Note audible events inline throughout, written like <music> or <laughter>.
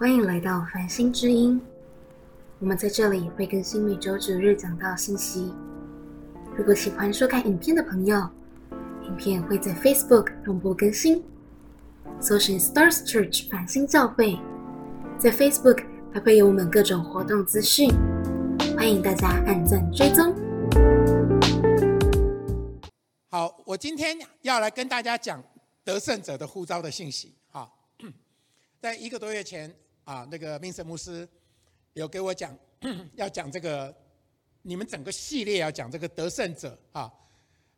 欢迎来到繁星之音。我们在这里会更新每周九日讲到信息。如果喜欢收看影片的朋友，影片会在 Facebook 同步更新，搜寻 Stars Church 繁星教会，在 Facebook 还会有我们各种活动资讯，欢迎大家按赞追踪。好，我今天要来跟大家讲得胜者的呼召的信息。哈，在一个多月前啊，那个明神牧师有给我讲，要讲这个你们整个系列要讲这个得胜者啊，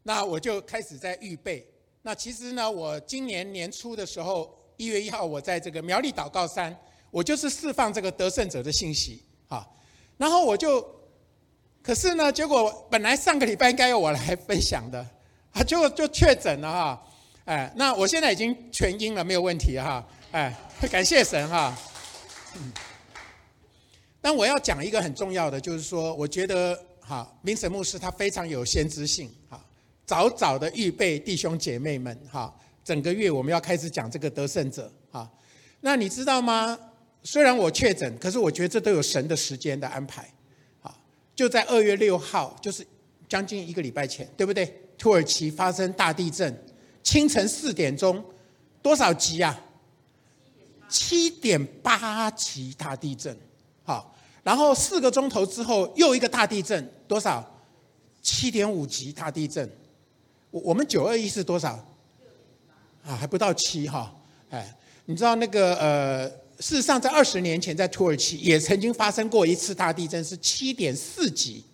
那我就开始在预备。那其实呢，我今年年初的时候，一月一号，我在这个苗栗祷告山，我就是释放这个得胜者的信息啊。然后我就，可是呢，结果本来上个礼拜应该由我来分享的。啊，结果就确诊了哈，哎，那我现在已经全阴了，没有问题哈，哎，感谢神哈。嗯但我要讲一个很重要的，就是说，我觉得哈，明神牧师他非常有先知性哈，早早的预备弟兄姐妹们哈，整个月我们要开始讲这个得胜者哈。那你知道吗？虽然我确诊，可是我觉得这都有神的时间的安排，啊，就在二月六号，就是将近一个礼拜前，对不对？土耳其发生大地震，清晨四点钟，多少级啊？七点八级大地震，好，然后四个钟头之后又一个大地震，多少？七点五级大地震。我我们九二一是多少？啊，还不到七哈，哎，你知道那个呃，事实上在二十年前在土耳其也曾经发生过一次大地震，是七点四级。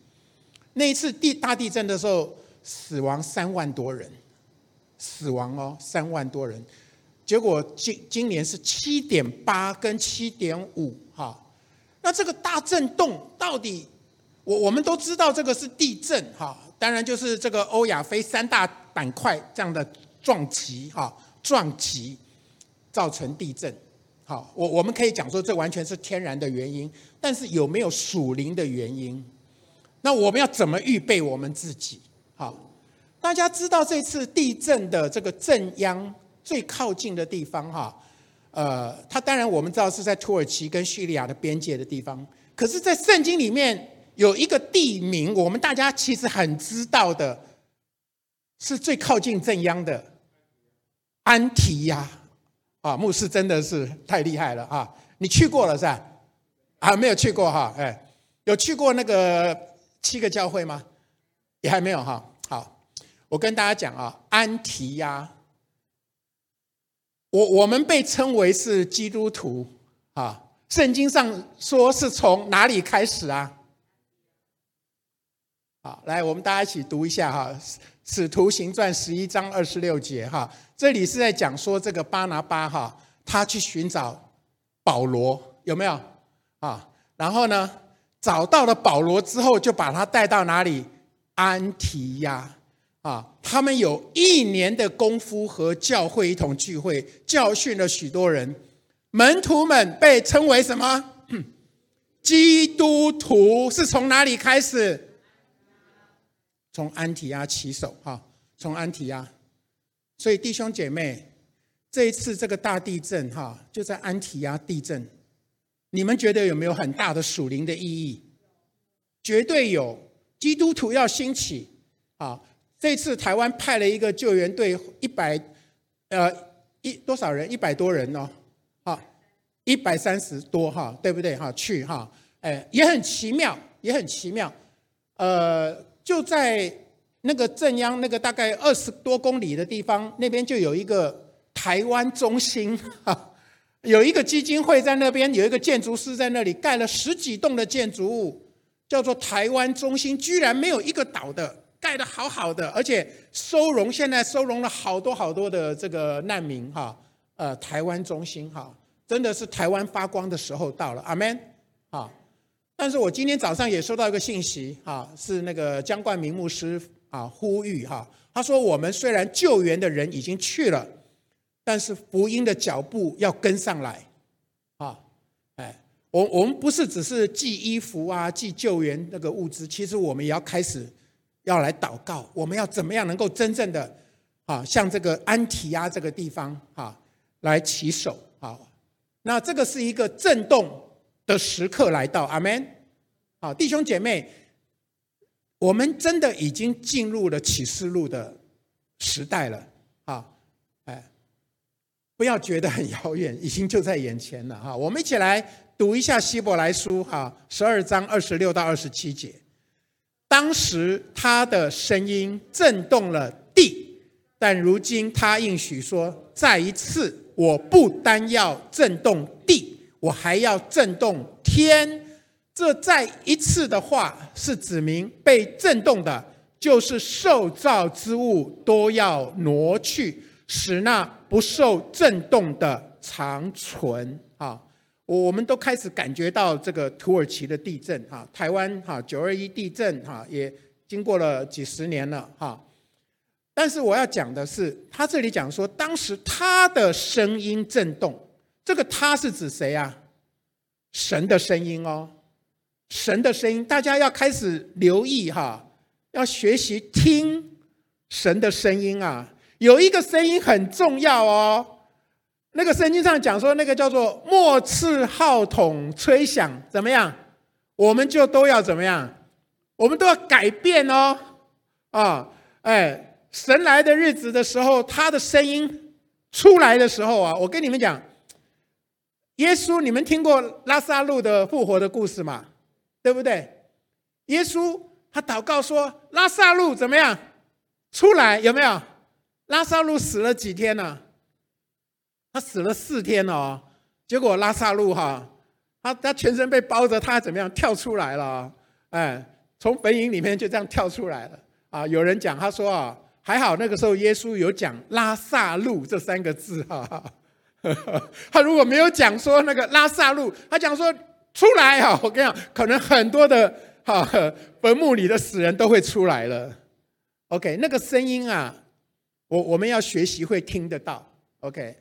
那一次地大地震的时候。死亡三万多人，死亡哦，三万多人。结果今今年是七点八跟七点五哈，那这个大震动到底，我我们都知道这个是地震哈，当然就是这个欧亚非三大板块这样的撞击哈，撞击造成地震。好，我我们可以讲说这完全是天然的原因，但是有没有属灵的原因？那我们要怎么预备我们自己？好，大家知道这次地震的这个震央最靠近的地方哈，呃，它当然我们知道是在土耳其跟叙利亚的边界的地方。可是，在圣经里面有一个地名，我们大家其实很知道的，是最靠近正央的安提亚。啊，牧师真的是太厉害了啊！你去过了是吧？啊，没有去过哈，哎，有去过那个七个教会吗？也还没有哈，好，我跟大家讲啊，安提亚，我我们被称为是基督徒啊，圣经上说是从哪里开始啊？好，来，我们大家一起读一下哈，《使徒行传》十一章二十六节哈，这里是在讲说这个巴拿巴哈，他去寻找保罗，有没有啊？然后呢，找到了保罗之后，就把他带到哪里？安提亚啊，他们有一年的功夫和教会一同聚会，教训了许多人。门徒们被称为什么？<coughs> 基督徒是从哪里开始？从安提亚起手哈，从安提亚。所以弟兄姐妹，这一次这个大地震哈，就在安提亚地震。你们觉得有没有很大的属灵的意义？绝对有。基督徒要兴起啊！这次台湾派了一个救援队，一百呃一多少人？一百多人哦，好，一百三十多哈，对不对哈？去哈，哎，也很奇妙，也很奇妙。呃，就在那个正央那个大概二十多公里的地方，那边就有一个台湾中心哈，有一个基金会在那边，有一个建筑师在那里盖了十几栋的建筑物。叫做台湾中心，居然没有一个倒的，盖的好好的，而且收容现在收容了好多好多的这个难民哈，呃，台湾中心哈，真的是台湾发光的时候到了，阿门啊！但是我今天早上也收到一个信息啊，是那个江冠明牧师啊呼吁哈，他说我们虽然救援的人已经去了，但是福音的脚步要跟上来。啊，哎我我们不是只是寄衣服啊，寄救援那个物资，其实我们也要开始要来祷告。我们要怎么样能够真正的啊，像这个安提亚这个地方啊，来起手啊？那这个是一个震动的时刻来到，阿门。好，弟兄姐妹，我们真的已经进入了启示录的时代了。啊，哎，不要觉得很遥远，已经就在眼前了。哈，我们一起来读一下希伯来书，哈，十二章二十六到二十七节。当时他的声音震动了地，但如今他应许说：“再一次，我不单要震动地，我还要震动天。”这再一次的话，是指明被震动的，就是受造之物都要挪去，使那不受震动的长存。我。我们都开始感觉到这个土耳其的地震，哈，台湾哈九二一地震，哈，也经过了几十年了，哈。但是我要讲的是，他这里讲说，当时他的声音震动，这个他是指谁啊？神的声音哦，神的声音，大家要开始留意哈，要学习听神的声音啊。有一个声音很重要哦。那个圣经上讲说，那个叫做末次号筒吹响，怎么样？我们就都要怎么样？我们都要改变哦！啊，哎，神来的日子的时候，他的声音出来的时候啊，我跟你们讲，耶稣，你们听过拉萨路的复活的故事吗？对不对？耶稣他祷告说，拉萨路怎么样？出来有没有？拉萨路死了几天呢？他死了四天哦，结果拉萨路哈，他他全身被包着，他怎么样跳出来了？哎，从坟茔里面就这样跳出来了啊！有人讲他说啊，还好那个时候耶稣有讲拉萨路这三个字哈，<laughs> 他如果没有讲说那个拉萨路，他讲说出来哈，我跟你讲，可能很多的哈坟墓里的死人都会出来了。OK，那个声音啊，我我们要学习会听得到。OK。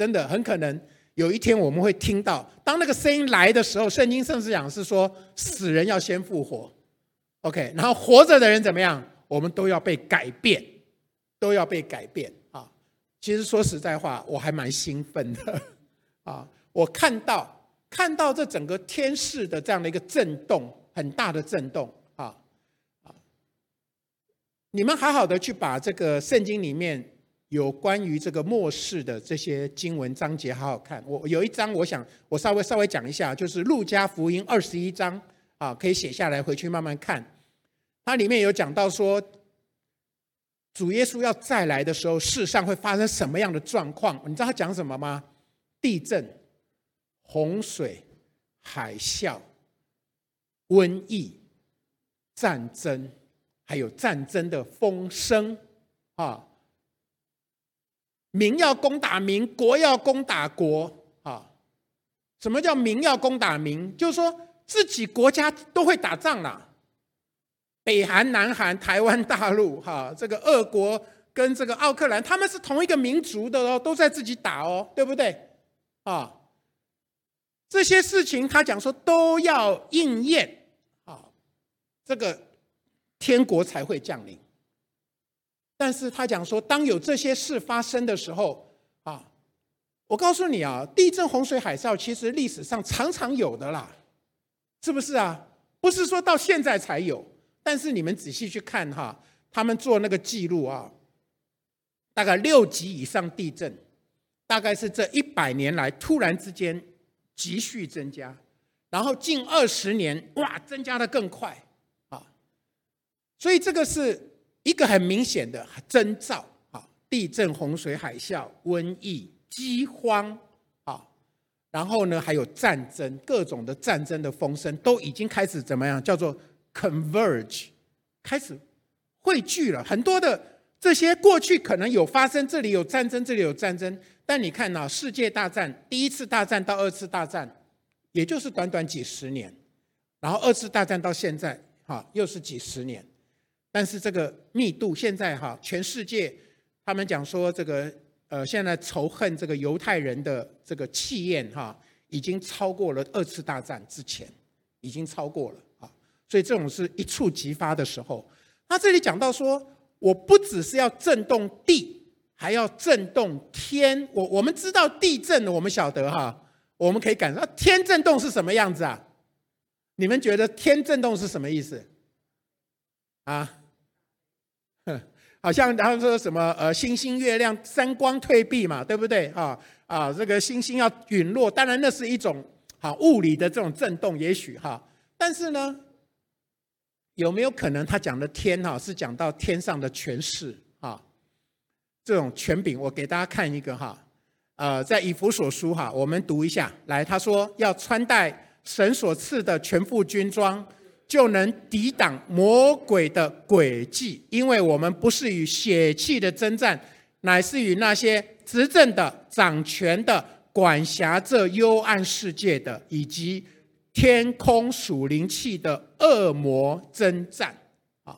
真的很可能有一天我们会听到，当那个声音来的时候，圣经甚至讲是说死人要先复活，OK，然后活着的人怎么样，我们都要被改变，都要被改变啊！其实说实在话，我还蛮兴奋的 <laughs> 啊！我看到看到这整个天势的这样的一个震动，很大的震动啊啊！你们好好的去把这个圣经里面。有关于这个末世的这些经文章节，好好看。我有一章，我想我稍微稍微讲一下，就是路加福音二十一章啊，可以写下来回去慢慢看。它里面有讲到说，主耶稣要再来的时候，世上会发生什么样的状况？你知道他讲什么吗？地震、洪水、海啸、瘟疫、战争，还有战争的风声啊。民要攻打民，国要攻打国，啊，什么叫民要攻打民？就是说自己国家都会打仗啦。北韩、南韩、台湾、大陆，哈，这个俄国跟这个奥克兰，他们是同一个民族的哦，都在自己打哦，对不对？啊，这些事情他讲说都要应验，啊，这个天国才会降临。但是他讲说，当有这些事发生的时候，啊，我告诉你啊，地震、洪水、海啸，其实历史上常常有的啦，是不是啊？不是说到现在才有，但是你们仔细去看哈，他们做那个记录啊，大概六级以上地震，大概是这一百年来突然之间急剧增加，然后近二十年哇，增加的更快啊，所以这个是。一个很明显的征兆啊，地震、洪水、海啸、瘟疫、饥荒啊，然后呢，还有战争，各种的战争的风声都已经开始怎么样？叫做 converge，开始汇聚了很多的这些过去可能有发生，这里有战争，这里有战争，但你看呐，世界大战第一次大战到二次大战，也就是短短几十年，然后二次大战到现在，哈，又是几十年。但是这个密度现在哈，全世界他们讲说这个呃，现在仇恨这个犹太人的这个气焰哈，已经超过了二次大战之前，已经超过了啊。所以这种是一触即发的时候。那这里讲到说，我不只是要震动地，还要震动天。我我们知道地震，我们晓得哈，我们可以感受到天震动是什么样子啊？你们觉得天震动是什么意思？啊？<laughs> 好像他说什么呃，星星月亮三光退避嘛，对不对？啊啊，这个星星要陨落，当然那是一种好物理的这种震动，也许哈。但是呢，有没有可能他讲的天哈是讲到天上的权势啊？这种权柄，我给大家看一个哈，呃，在以弗所书哈，我们读一下来，他说要穿戴神所赐的全副军装。就能抵挡魔鬼的诡计，因为我们不是与血气的征战，乃是与那些执政的、掌权的、管辖这幽暗世界的，以及天空属灵气的恶魔征战。啊，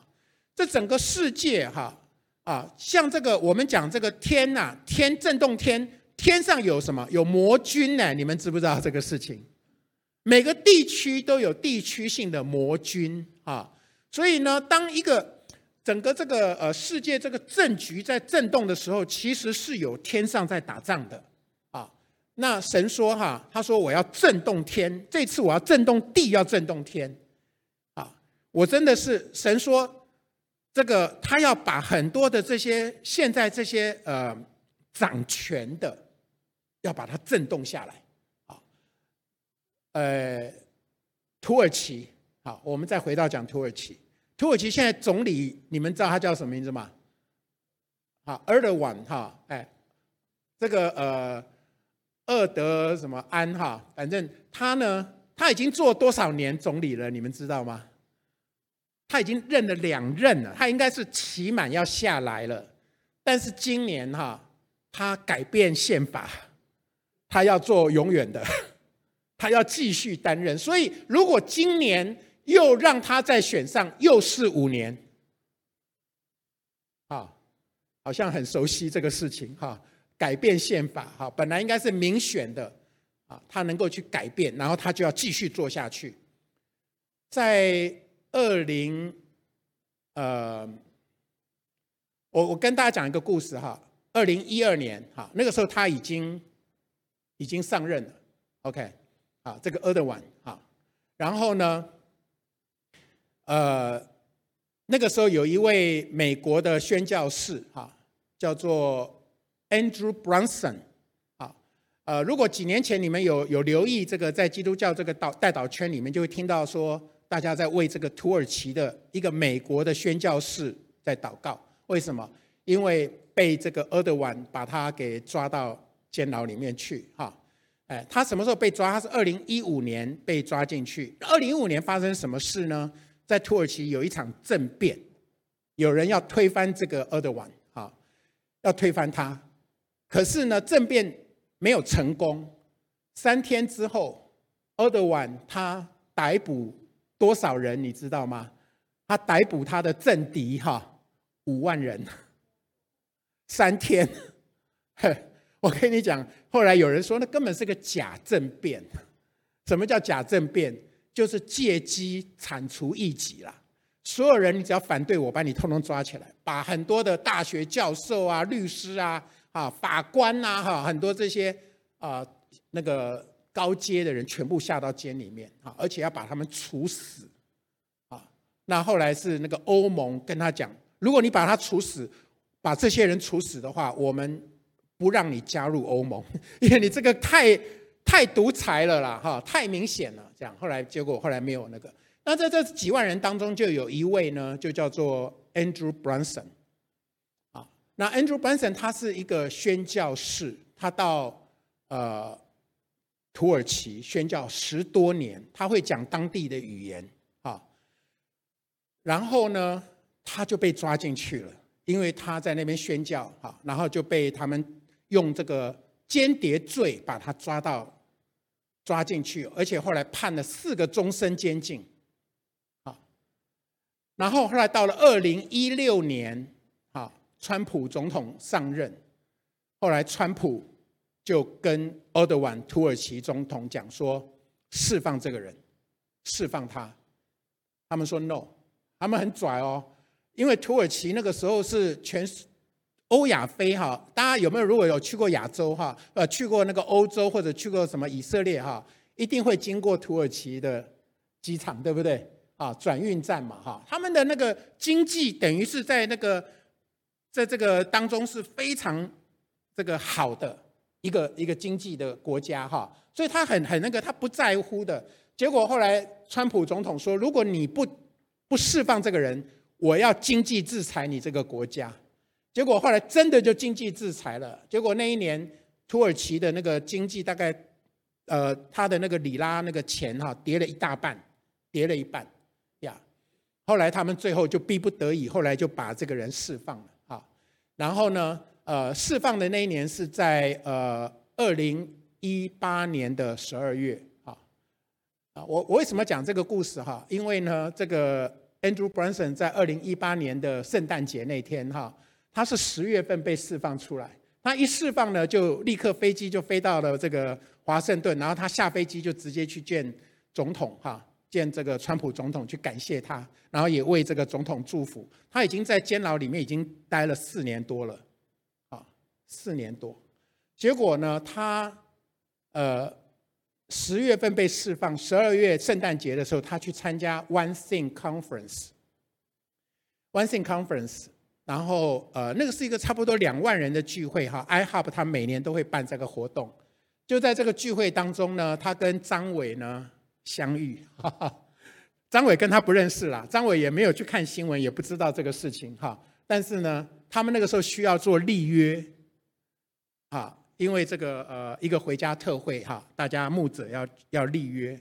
这整个世界哈啊，像这个我们讲这个天呐，天震动天，天上有什么？有魔君呢？你们知不知道这个事情？每个地区都有地区性的魔君啊，所以呢，当一个整个这个呃世界这个政局在震动的时候，其实是有天上在打仗的啊。那神说哈，他说我要震动天，这次我要震动地，要震动天啊。我真的是神说这个，他要把很多的这些现在这些呃掌权的，要把它震动下来。呃，土耳其，好，我们再回到讲土耳其。土耳其现在总理，你们知道他叫什么名字吗？好，埃尔万哈，哎，这个呃，厄德什么安哈，反正他呢，他已经做多少年总理了？你们知道吗？他已经任了两任了，他应该是期满要下来了。但是今年哈，他改变宪法，他要做永远的。他要继续担任，所以如果今年又让他再选上，又是五年，啊，好像很熟悉这个事情哈。改变宪法哈，本来应该是民选的啊，他能够去改变，然后他就要继续做下去。在二零，呃，我我跟大家讲一个故事哈。二零一二年哈，那个时候他已经已经上任了，OK。啊，这个 other one 啊，然后呢，呃，那个时候有一位美国的宣教士哈，叫做 Andrew Brunson 啊，呃，如果几年前你们有有留意这个在基督教这个导代导圈里面，就会听到说大家在为这个土耳其的一个美国的宣教士在祷告。为什么？因为被这个 other one 把他给抓到监牢里面去哈。哎，他什么时候被抓？他是二零一五年被抓进去。二零一五年发生什么事呢？在土耳其有一场政变，有人要推翻这个厄德万，啊，要推翻他。可是呢，政变没有成功。三天之后，厄德万他逮捕多少人？你知道吗？他逮捕他的政敌，哈，五万人。三天，呵。<laughs> 我跟你讲，后来有人说那根本是个假政变。什么叫假政变？就是借机铲除异己啦。所有人，你只要反对我，把你通通抓起来，把很多的大学教授啊、律师啊、啊法官呐、哈很多这些啊那个高阶的人全部下到监里面啊，而且要把他们处死啊。那后来是那个欧盟跟他讲，如果你把他处死，把这些人处死的话，我们。不让你加入欧盟，<laughs> 因为你这个太太独裁了啦，哈，太明显了。这样后来结果后来没有那个。那在这几万人当中，就有一位呢，就叫做 Andrew Brunson。啊，那 Andrew Brunson 他是一个宣教士，他到呃土耳其宣教十多年，他会讲当地的语言啊。然后呢，他就被抓进去了，因为他在那边宣教啊，然后就被他们。用这个间谍罪把他抓到，抓进去，而且后来判了四个终身监禁，啊，然后后来到了二零一六年，啊，川普总统上任，后来川普就跟奥德万土耳其总统讲说，释放这个人，释放他，他们说 no，他们很拽哦，因为土耳其那个时候是全。欧亚非哈，大家有没有如果有去过亚洲哈，呃，去过那个欧洲或者去过什么以色列哈，一定会经过土耳其的机场，对不对？啊，转运站嘛哈，他们的那个经济等于是在那个在这个当中是非常这个好的一个一个经济的国家哈，所以他很很那个他不在乎的。结果后来川普总统说，如果你不不释放这个人，我要经济制裁你这个国家。结果后来真的就经济制裁了。结果那一年土耳其的那个经济大概，呃，他的那个里拉那个钱哈跌了一大半，跌了一半呀。后来他们最后就逼不得已，后来就把这个人释放了啊。然后呢，呃，释放的那一年是在呃二零一八年的十二月啊。啊，我我为什么讲这个故事哈？因为呢，这个 Andrew Branson 在二零一八年的圣诞节那天哈。他是十月份被释放出来，他一释放呢，就立刻飞机就飞到了这个华盛顿，然后他下飞机就直接去见总统哈，见这个川普总统去感谢他，然后也为这个总统祝福。他已经在监牢里面已经待了四年多了，啊，四年多。结果呢，他呃十月份被释放，十二月圣诞节的时候，他去参加 One Thing Conference，One Thing Conference。然后，呃，那个是一个差不多两万人的聚会哈，iHub 他每年都会办这个活动。就在这个聚会当中呢，他跟张伟呢相遇，哈 <laughs> 哈张伟跟他不认识啦，张伟也没有去看新闻，也不知道这个事情哈。但是呢，他们那个时候需要做立约，啊，因为这个呃一个回家特会哈，大家牧者要要立约，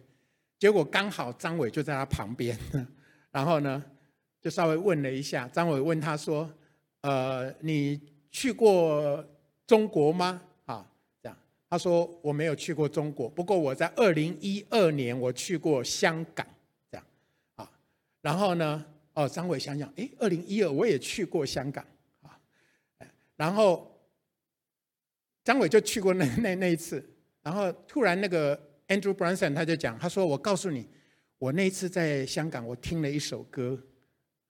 结果刚好张伟就在他旁边，然后呢。就稍微问了一下，张伟问他说：“呃，你去过中国吗？”啊，这样，他说：“我没有去过中国，不过我在二零一二年我去过香港。”这样，啊，然后呢，哦，张伟想想，哎，二零一二我也去过香港，啊，然后张伟就去过那那那一次，然后突然那个 Andrew Branson 他就讲，他说：“我告诉你，我那一次在香港，我听了一首歌。”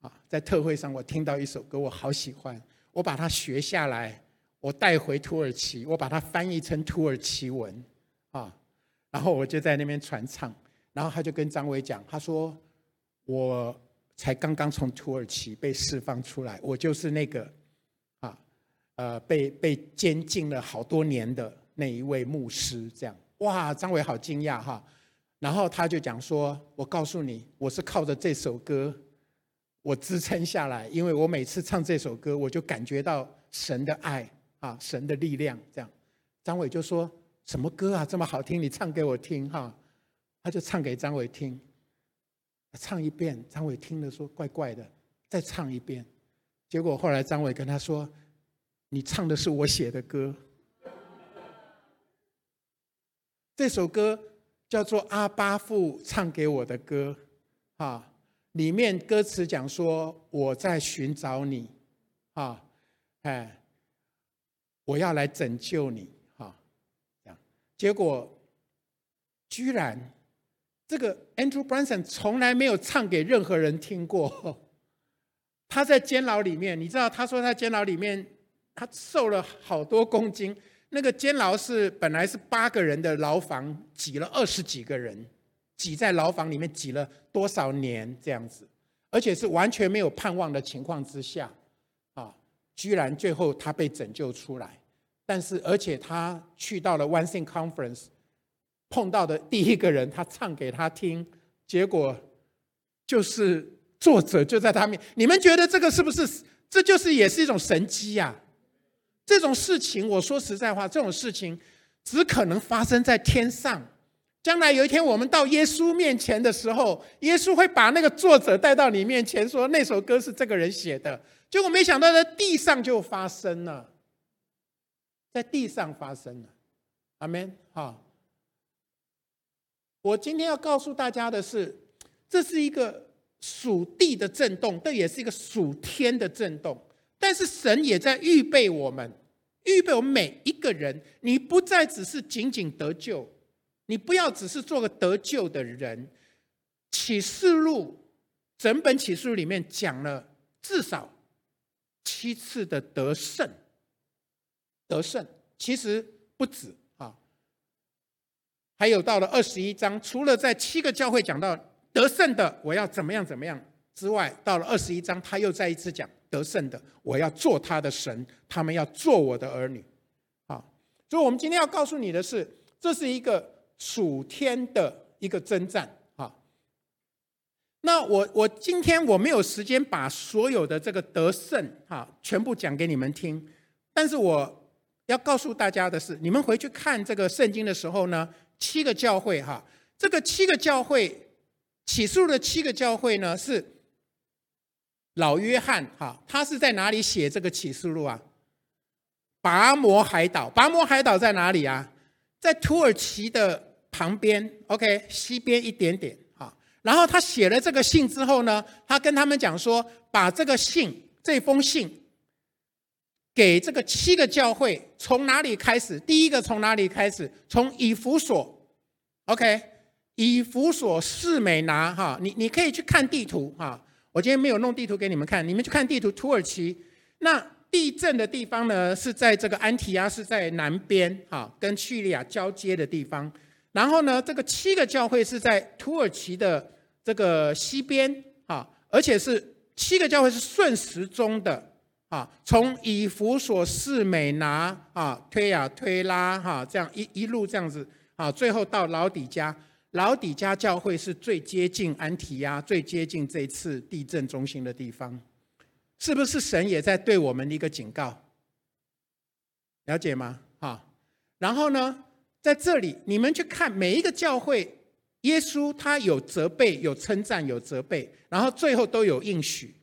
啊，在特会上我听到一首歌，我好喜欢，我把它学下来，我带回土耳其，我把它翻译成土耳其文，啊，然后我就在那边传唱，然后他就跟张伟讲，他说我才刚刚从土耳其被释放出来，我就是那个啊，呃，被被监禁了好多年的那一位牧师，这样，哇，张伟好惊讶哈，然后他就讲说，我告诉你，我是靠着这首歌。我支撑下来，因为我每次唱这首歌，我就感觉到神的爱啊，神的力量。这样，张伟就说：“什么歌啊，这么好听？你唱给我听哈。”他就唱给张伟听，唱一遍，张伟听了说：“怪怪的。”再唱一遍，结果后来张伟跟他说：“你唱的是我写的歌，这首歌叫做阿巴父唱给我的歌，啊。”里面歌词讲说：“我在寻找你，啊，哎，我要来拯救你，哈，这样。结果居然这个 Andrew Branson 从来没有唱给任何人听过。<laughs> 他在监牢里面，你知道，他说他监牢里面他瘦了好多公斤。那个监牢是本来是八个人的牢房，挤了二十几个人。”挤在牢房里面挤了多少年这样子，而且是完全没有盼望的情况之下，啊，居然最后他被拯救出来。但是，而且他去到了 One Thing Conference，碰到的第一个人，他唱给他听，结果就是作者就在他面。你们觉得这个是不是？这就是也是一种神机呀？这种事情，我说实在话，这种事情只可能发生在天上。将来有一天，我们到耶稣面前的时候，耶稣会把那个作者带到你面前，说那首歌是这个人写的。结果没想到在地上就发生了，在地上发生了。阿门。好，我今天要告诉大家的是，这是一个属地的震动，这也是一个属天的震动。但是神也在预备我们，预备我们每一个人。你不再只是仅仅得救。你不要只是做个得救的人。启示录整本启示录里面讲了至少七次的得胜，得胜，其实不止啊。还有到了二十一章，除了在七个教会讲到得胜的我要怎么样怎么样之外，到了二十一章，他又再一次讲得胜的我要做他的神，他们要做我的儿女。啊，所以我们今天要告诉你的是，这是一个属天的一个征战啊。那我我今天我没有时间把所有的这个得胜哈全部讲给你们听，但是我要告诉大家的是，你们回去看这个圣经的时候呢，七个教会哈，这个七个教会起诉的七个教会呢是老约翰哈，他是在哪里写这个启示录啊？拔摩海岛，拔摩海岛在哪里啊？在土耳其的旁边，OK，西边一点点。然后他写了这个信之后呢，他跟他们讲说，把这个信这封信给这个七个教会，从哪里开始？第一个从哪里开始？从以弗所，OK，以弗所、士美拿，哈，你你可以去看地图，哈，我今天没有弄地图给你们看，你们去看地图，土耳其那地震的地方呢，是在这个安提亚，是在南边，哈，跟叙利亚交接的地方。然后呢，这个七个教会是在土耳其的这个西边啊，而且是七个教会是顺时钟的啊，从以弗所、士美拿啊、推亚推拉哈，这样一一路这样子啊，最后到老底家。老底家教会是最接近安提亚、最接近这次地震中心的地方，是不是神也在对我们的一个警告？了解吗？啊，然后呢？在这里，你们去看每一个教会，耶稣他有责备，有称赞，有责备，然后最后都有应许，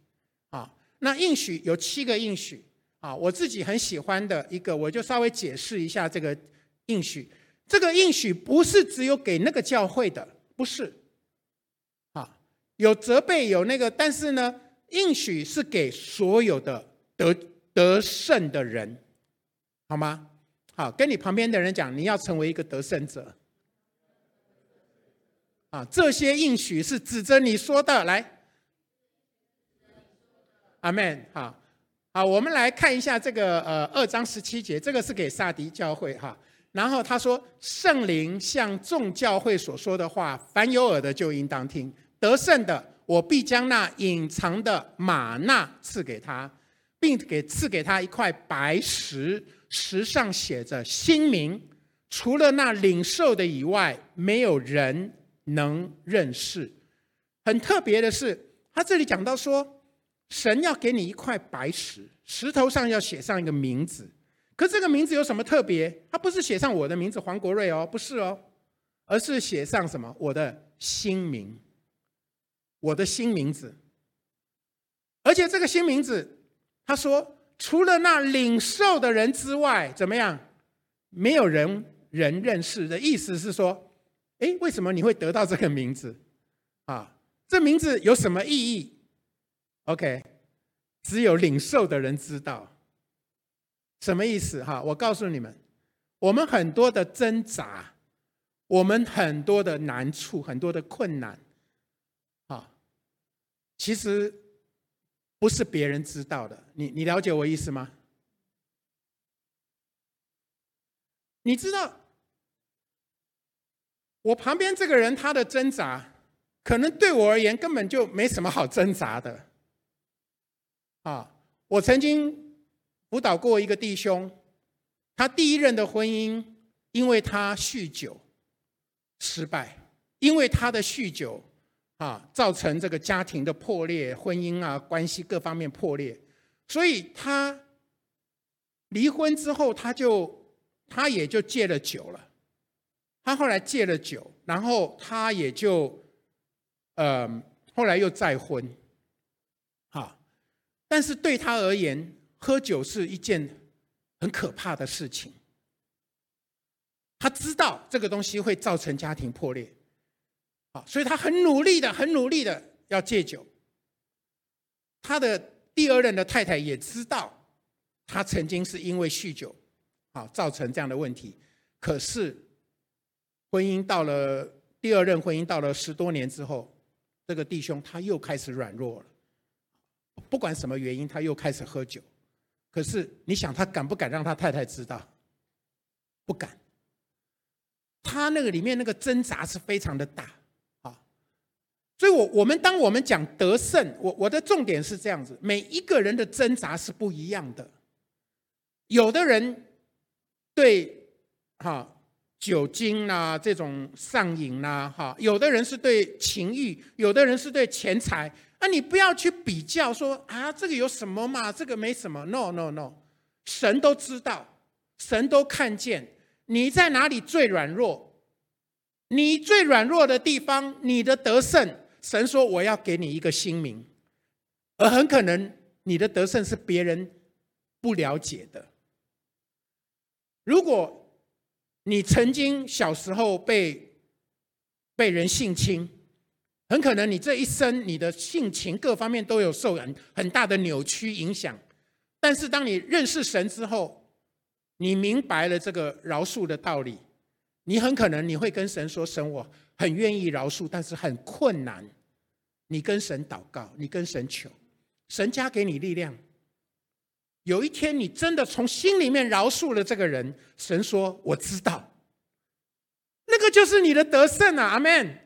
啊，那应许有七个应许，啊，我自己很喜欢的一个，我就稍微解释一下这个应许。这个应许不是只有给那个教会的，不是，啊，有责备有那个，但是呢，应许是给所有的得得胜的人，好吗？好，跟你旁边的人讲，你要成为一个得胜者。啊，这些应许是指着你说的。来，阿门。好，好，我们来看一下这个呃二章十七节，这个是给萨迪教会哈。然后他说，圣灵向众教会所说的话，凡有耳的就应当听。得胜的，我必将那隐藏的玛纳赐给他，并给赐给他一块白石。石上写着新名，除了那领受的以外，没有人能认识。很特别的是，他这里讲到说，神要给你一块白石，石头上要写上一个名字。可这个名字有什么特别？他不是写上我的名字黄国瑞哦，不是哦，而是写上什么？我的新名，我的新名字。而且这个新名字，他说。除了那领受的人之外，怎么样？没有人人认识的意思是说，哎，为什么你会得到这个名字？啊，这名字有什么意义？OK，只有领受的人知道。什么意思？哈，我告诉你们，我们很多的挣扎，我们很多的难处，很多的困难，啊，其实。不是别人知道的，你你了解我意思吗？你知道我旁边这个人他的挣扎，可能对我而言根本就没什么好挣扎的。啊，我曾经辅导过一个弟兄，他第一任的婚姻因为他酗酒失败，因为他的酗酒。啊，造成这个家庭的破裂，婚姻啊关系各方面破裂，所以他离婚之后，他就他也就戒了酒了。他后来戒了酒，然后他也就呃后来又再婚。啊，但是对他而言，喝酒是一件很可怕的事情。他知道这个东西会造成家庭破裂。啊，所以他很努力的，很努力的要戒酒。他的第二任的太太也知道，他曾经是因为酗酒，啊，造成这样的问题。可是，婚姻到了第二任婚姻到了十多年之后，这个弟兄他又开始软弱了。不管什么原因，他又开始喝酒。可是你想他敢不敢让他太太知道？不敢。他那个里面那个挣扎是非常的大，所以，我我们当我们讲得胜，我我的重点是这样子：每一个人的挣扎是不一样的。有的人对哈酒精啊这种上瘾呐，哈，有的人是对情欲，有的人是对钱财。啊，你不要去比较说啊，这个有什么嘛？这个没什么。No No No，神都知道，神都看见你在哪里最软弱，你最软弱的地方，你的得胜，神说我要给你一个新名，而很可能你的得胜是别人不了解的。如果你曾经小时候被被人性侵。很可能你这一生，你的性情各方面都有受很很大的扭曲影响。但是当你认识神之后，你明白了这个饶恕的道理，你很可能你会跟神说：“神，我很愿意饶恕，但是很困难。”你跟神祷告，你跟神求，神加给你力量。有一天你真的从心里面饶恕了这个人，神说：“我知道，那个就是你的得胜啊！”阿门。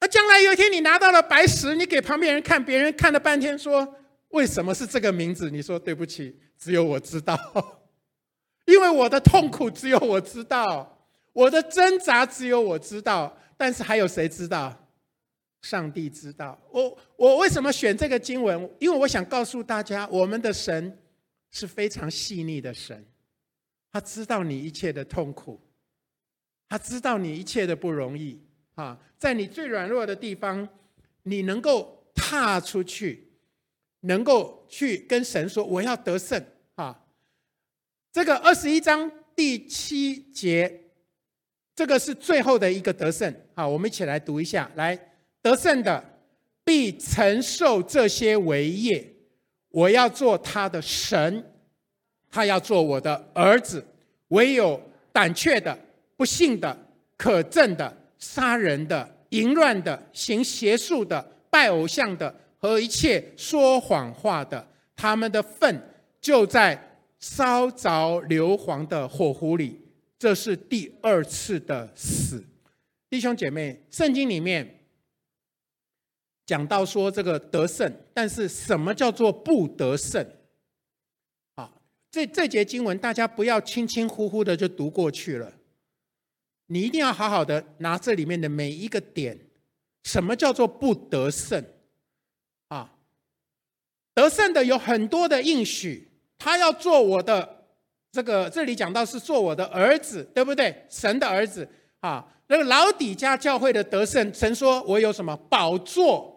那将来有一天你拿到了白石，你给旁边人看，别人看了半天说：“为什么是这个名字？”你说：“对不起，只有我知道，<laughs> 因为我的痛苦只有我知道，我的挣扎只有我知道。但是还有谁知道？上帝知道。我我为什么选这个经文？因为我想告诉大家，我们的神是非常细腻的神，他知道你一切的痛苦，他知道你一切的不容易。啊，在你最软弱的地方，你能够踏出去，能够去跟神说：“我要得胜。”啊，这个二十一章第七节，这个是最后的一个得胜。好，我们一起来读一下：来，得胜的必承受这些为业，我要做他的神，他要做我的儿子。唯有胆怯的、不信的、可憎的。杀人的、淫乱的、行邪术的、拜偶像的和一切说谎话的，他们的粪就在烧着硫磺的火湖里。这是第二次的死。弟兄姐妹，圣经里面讲到说这个得胜，但是什么叫做不得胜？啊，这这节经文大家不要轻轻忽忽的就读过去了。你一定要好好的拿这里面的每一个点，什么叫做不得胜？啊，得胜的有很多的应许，他要做我的这个，这里讲到是做我的儿子，对不对？神的儿子啊，那个老底家教会的得胜，神说我有什么宝座，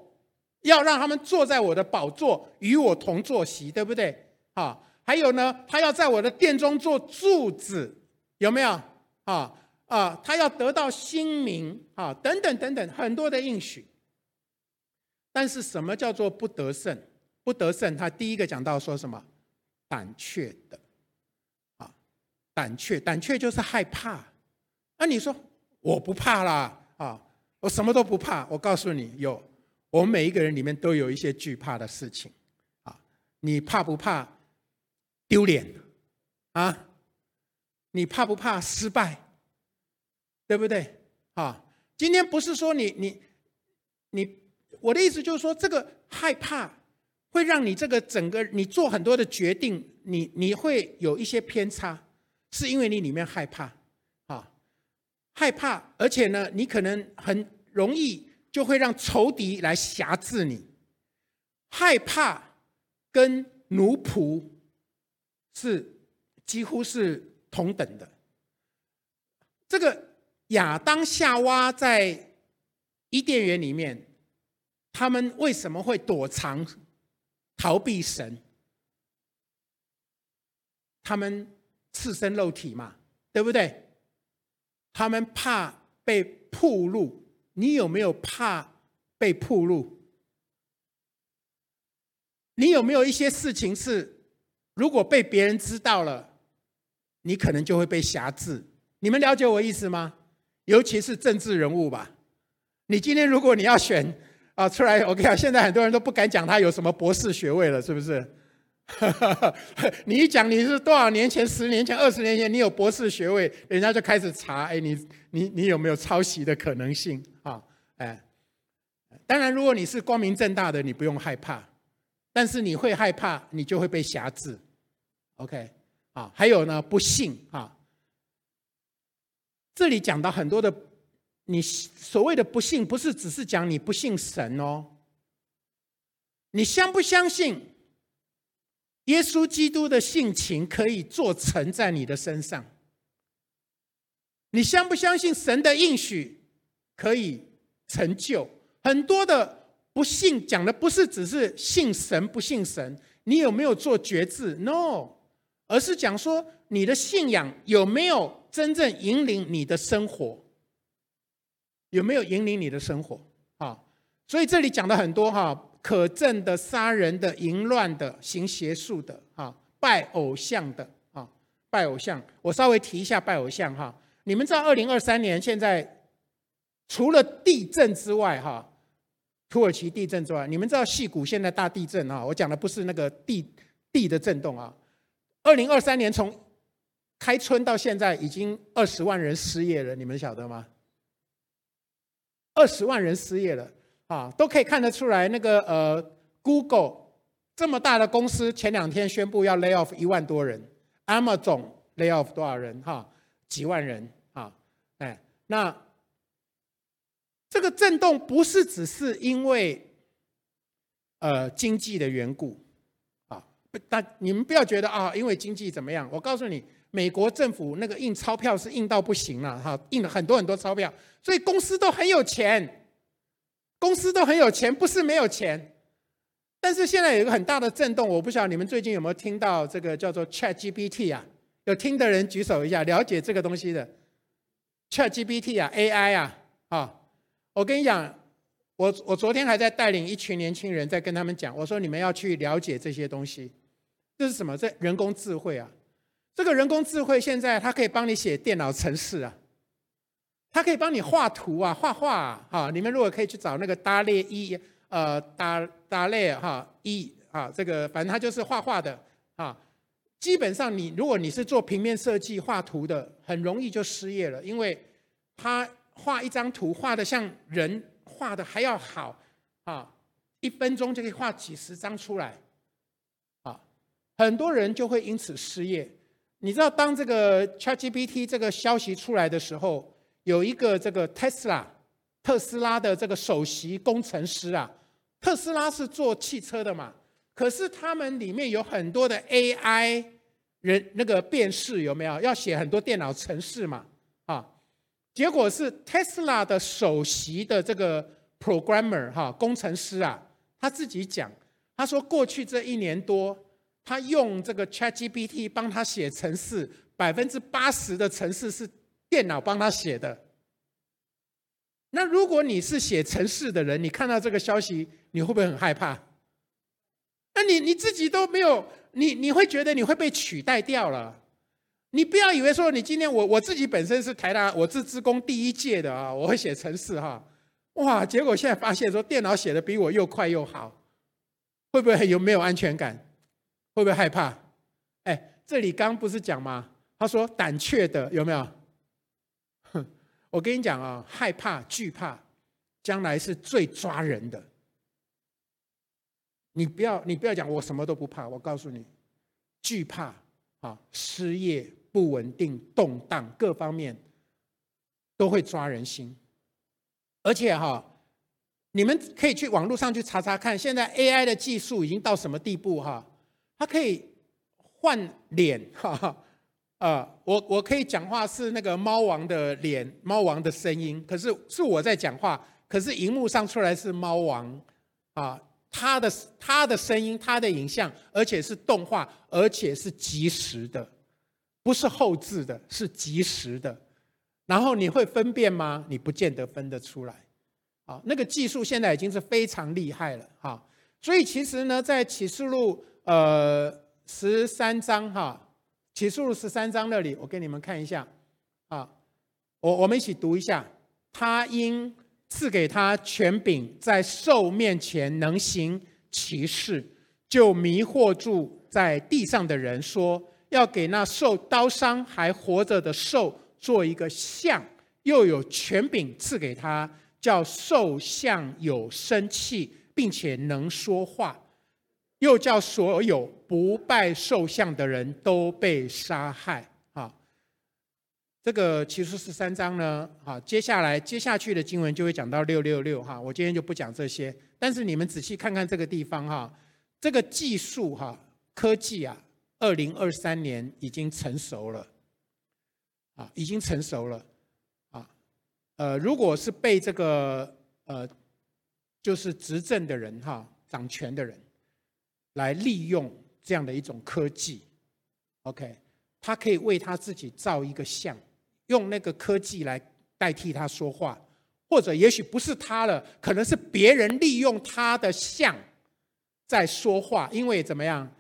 要让他们坐在我的宝座，与我同坐席，对不对？啊，还有呢，他要在我的殿中做柱子，有没有？啊？啊，他要得到新名啊，等等等等，很多的应许。但是什么叫做不得胜？不得胜，他第一个讲到说什么？胆怯的，啊，胆怯，胆怯就是害怕。那你说我不怕啦，啊，我什么都不怕。我告诉你，有我们每一个人里面都有一些惧怕的事情，啊，你怕不怕丢脸？啊，你怕不怕失败？对不对？啊，今天不是说你你你，我的意思就是说，这个害怕会让你这个整个你做很多的决定，你你会有一些偏差，是因为你里面害怕啊，害怕，而且呢，你可能很容易就会让仇敌来辖制你，害怕跟奴仆是几乎是同等的，这个。亚当夏娃在伊甸园里面，他们为什么会躲藏、逃避神？他们赤身肉体嘛，对不对？他们怕被曝露。你有没有怕被曝露？你有没有一些事情是，如果被别人知道了，你可能就会被辖制？你们了解我意思吗？尤其是政治人物吧，你今天如果你要选啊出来，我跟你讲，现在很多人都不敢讲他有什么博士学位了，是不是？<laughs> 你一讲你是多少年前、十年前、二十年前，你有博士学位，人家就开始查，哎，你你你有没有抄袭的可能性？哎，当然，如果你是光明正大的，你不用害怕，但是你会害怕，你就会被辖制。OK，啊，还有呢，不信啊，这里讲到很多的，你所谓的不信，不是只是讲你不信神哦，你相不相信？耶稣基督的性情可以做成在你的身上，你相不相信神的应许可以成就？很多的不信讲的不是只是信神不信神，你有没有做决志？No，而是讲说你的信仰有没有真正引领你的生活？有没有引领你的生活？啊，所以这里讲的很多哈。可证的、杀人的、淫乱的、行邪术的、啊，拜偶像的、啊，拜偶像。我稍微提一下拜偶像哈。你们知道，二零二三年现在除了地震之外，哈，土耳其地震之外，你们知道戏谷现在大地震啊？我讲的不是那个地地的震动啊。二零二三年从开春到现在，已经二十万人失业了，你们晓得吗？二十万人失业了。啊，都可以看得出来，那个呃，Google 这么大的公司，前两天宣布要 lay off 一万多人，Amazon lay off 多少人？哈，几万人啊！哎，那这个震动不是只是因为呃经济的缘故啊，不但你们不要觉得啊，因为经济怎么样？我告诉你，美国政府那个印钞票是印到不行了，哈，印了很多很多钞票，所以公司都很有钱。公司都很有钱，不是没有钱，但是现在有一个很大的震动，我不晓得你们最近有没有听到这个叫做 Chat GPT 啊？有听的人举手一下，了解这个东西的 Chat GPT 啊，AI 啊，啊，我跟你讲，我我昨天还在带领一群年轻人在跟他们讲，我说你们要去了解这些东西，这是什么？这人工智慧啊，这个人工智慧现在它可以帮你写电脑程式啊。它可以帮你画图啊，画画啊哈。你们如果可以去找那个达列一，呃，达达列哈一啊，这个反正它就是画画的啊。基本上你如果你是做平面设计画图的，很容易就失业了，因为他画一张图画的像人画的还要好啊，一分钟就可以画几十张出来啊，很多人就会因此失业。你知道当这个 ChatGPT 这个消息出来的时候。有一个这个特斯拉，特斯拉的这个首席工程师啊，特斯拉是做汽车的嘛，可是他们里面有很多的 AI 人那个辨识有没有？要写很多电脑程式嘛，结果是特斯拉的首席的这个 programmer 哈工程师啊，他自己讲，他说过去这一年多，他用这个 ChatGPT 帮他写程式，百分之八十的程式是。电脑帮他写的。那如果你是写程式的人，你看到这个消息，你会不会很害怕？那你你自己都没有，你你会觉得你会被取代掉了。你不要以为说你今天我我自己本身是台大，我是职工第一届的啊，我会写程式哈，哇！结果现在发现说电脑写的比我又快又好，会不会有没有安全感？会不会害怕？哎，这里刚不是讲吗？他说胆怯的有没有？哼我跟你讲啊，害怕、惧怕，将来是最抓人的。你不要，你不要讲我什么都不怕。我告诉你，惧怕啊，失业、不稳定、动荡，各方面都会抓人心。而且哈，你们可以去网络上去查查看，现在 AI 的技术已经到什么地步哈？它可以换脸，哈哈。啊，我我可以讲话是那个猫王的脸，猫王的声音，可是是我在讲话，可是荧幕上出来是猫王，啊，他的他的声音，他的影像，而且是动画，而且是即时的，不是后置的，是即时的。然后你会分辨吗？你不见得分得出来。啊，那个技术现在已经是非常厉害了，哈。所以其实呢，在启示录呃十三章哈。启示录十三章那里，我给你们看一下，啊，我我们一起读一下。他因赐给他权柄，在兽面前能行奇事，就迷惑住在地上的人说，要给那受刀伤还活着的兽做一个像，又有权柄赐给他，叫兽像有生气，并且能说话，又叫所有不拜兽像的人都被杀害。啊，这个其实是三章呢。啊，接下来接下去的经文就会讲到六六六。哈，我今天就不讲这些，但是你们仔细看看这个地方哈，这个技术哈。科技啊，二零二三年已经成熟了，啊，已经成熟了，啊，呃，如果是被这个呃，就是执政的人哈，掌权的人来利用这样的一种科技，OK，他可以为他自己造一个像，用那个科技来代替他说话，或者也许不是他了，可能是别人利用他的像在说话，因为怎么样？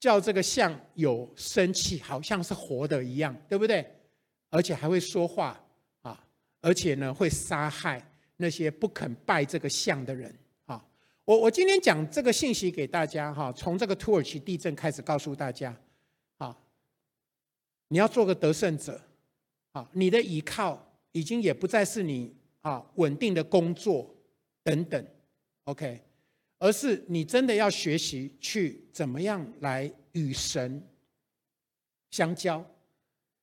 叫这个像有生气，好像是活的一样，对不对？而且还会说话啊！而且呢，会杀害那些不肯拜这个像的人啊！我我今天讲这个信息给大家哈，从这个土耳其地震开始告诉大家啊，你要做个得胜者啊！你的依靠已经也不再是你啊稳定的工作等等，OK。而是你真的要学习去怎么样来与神相交，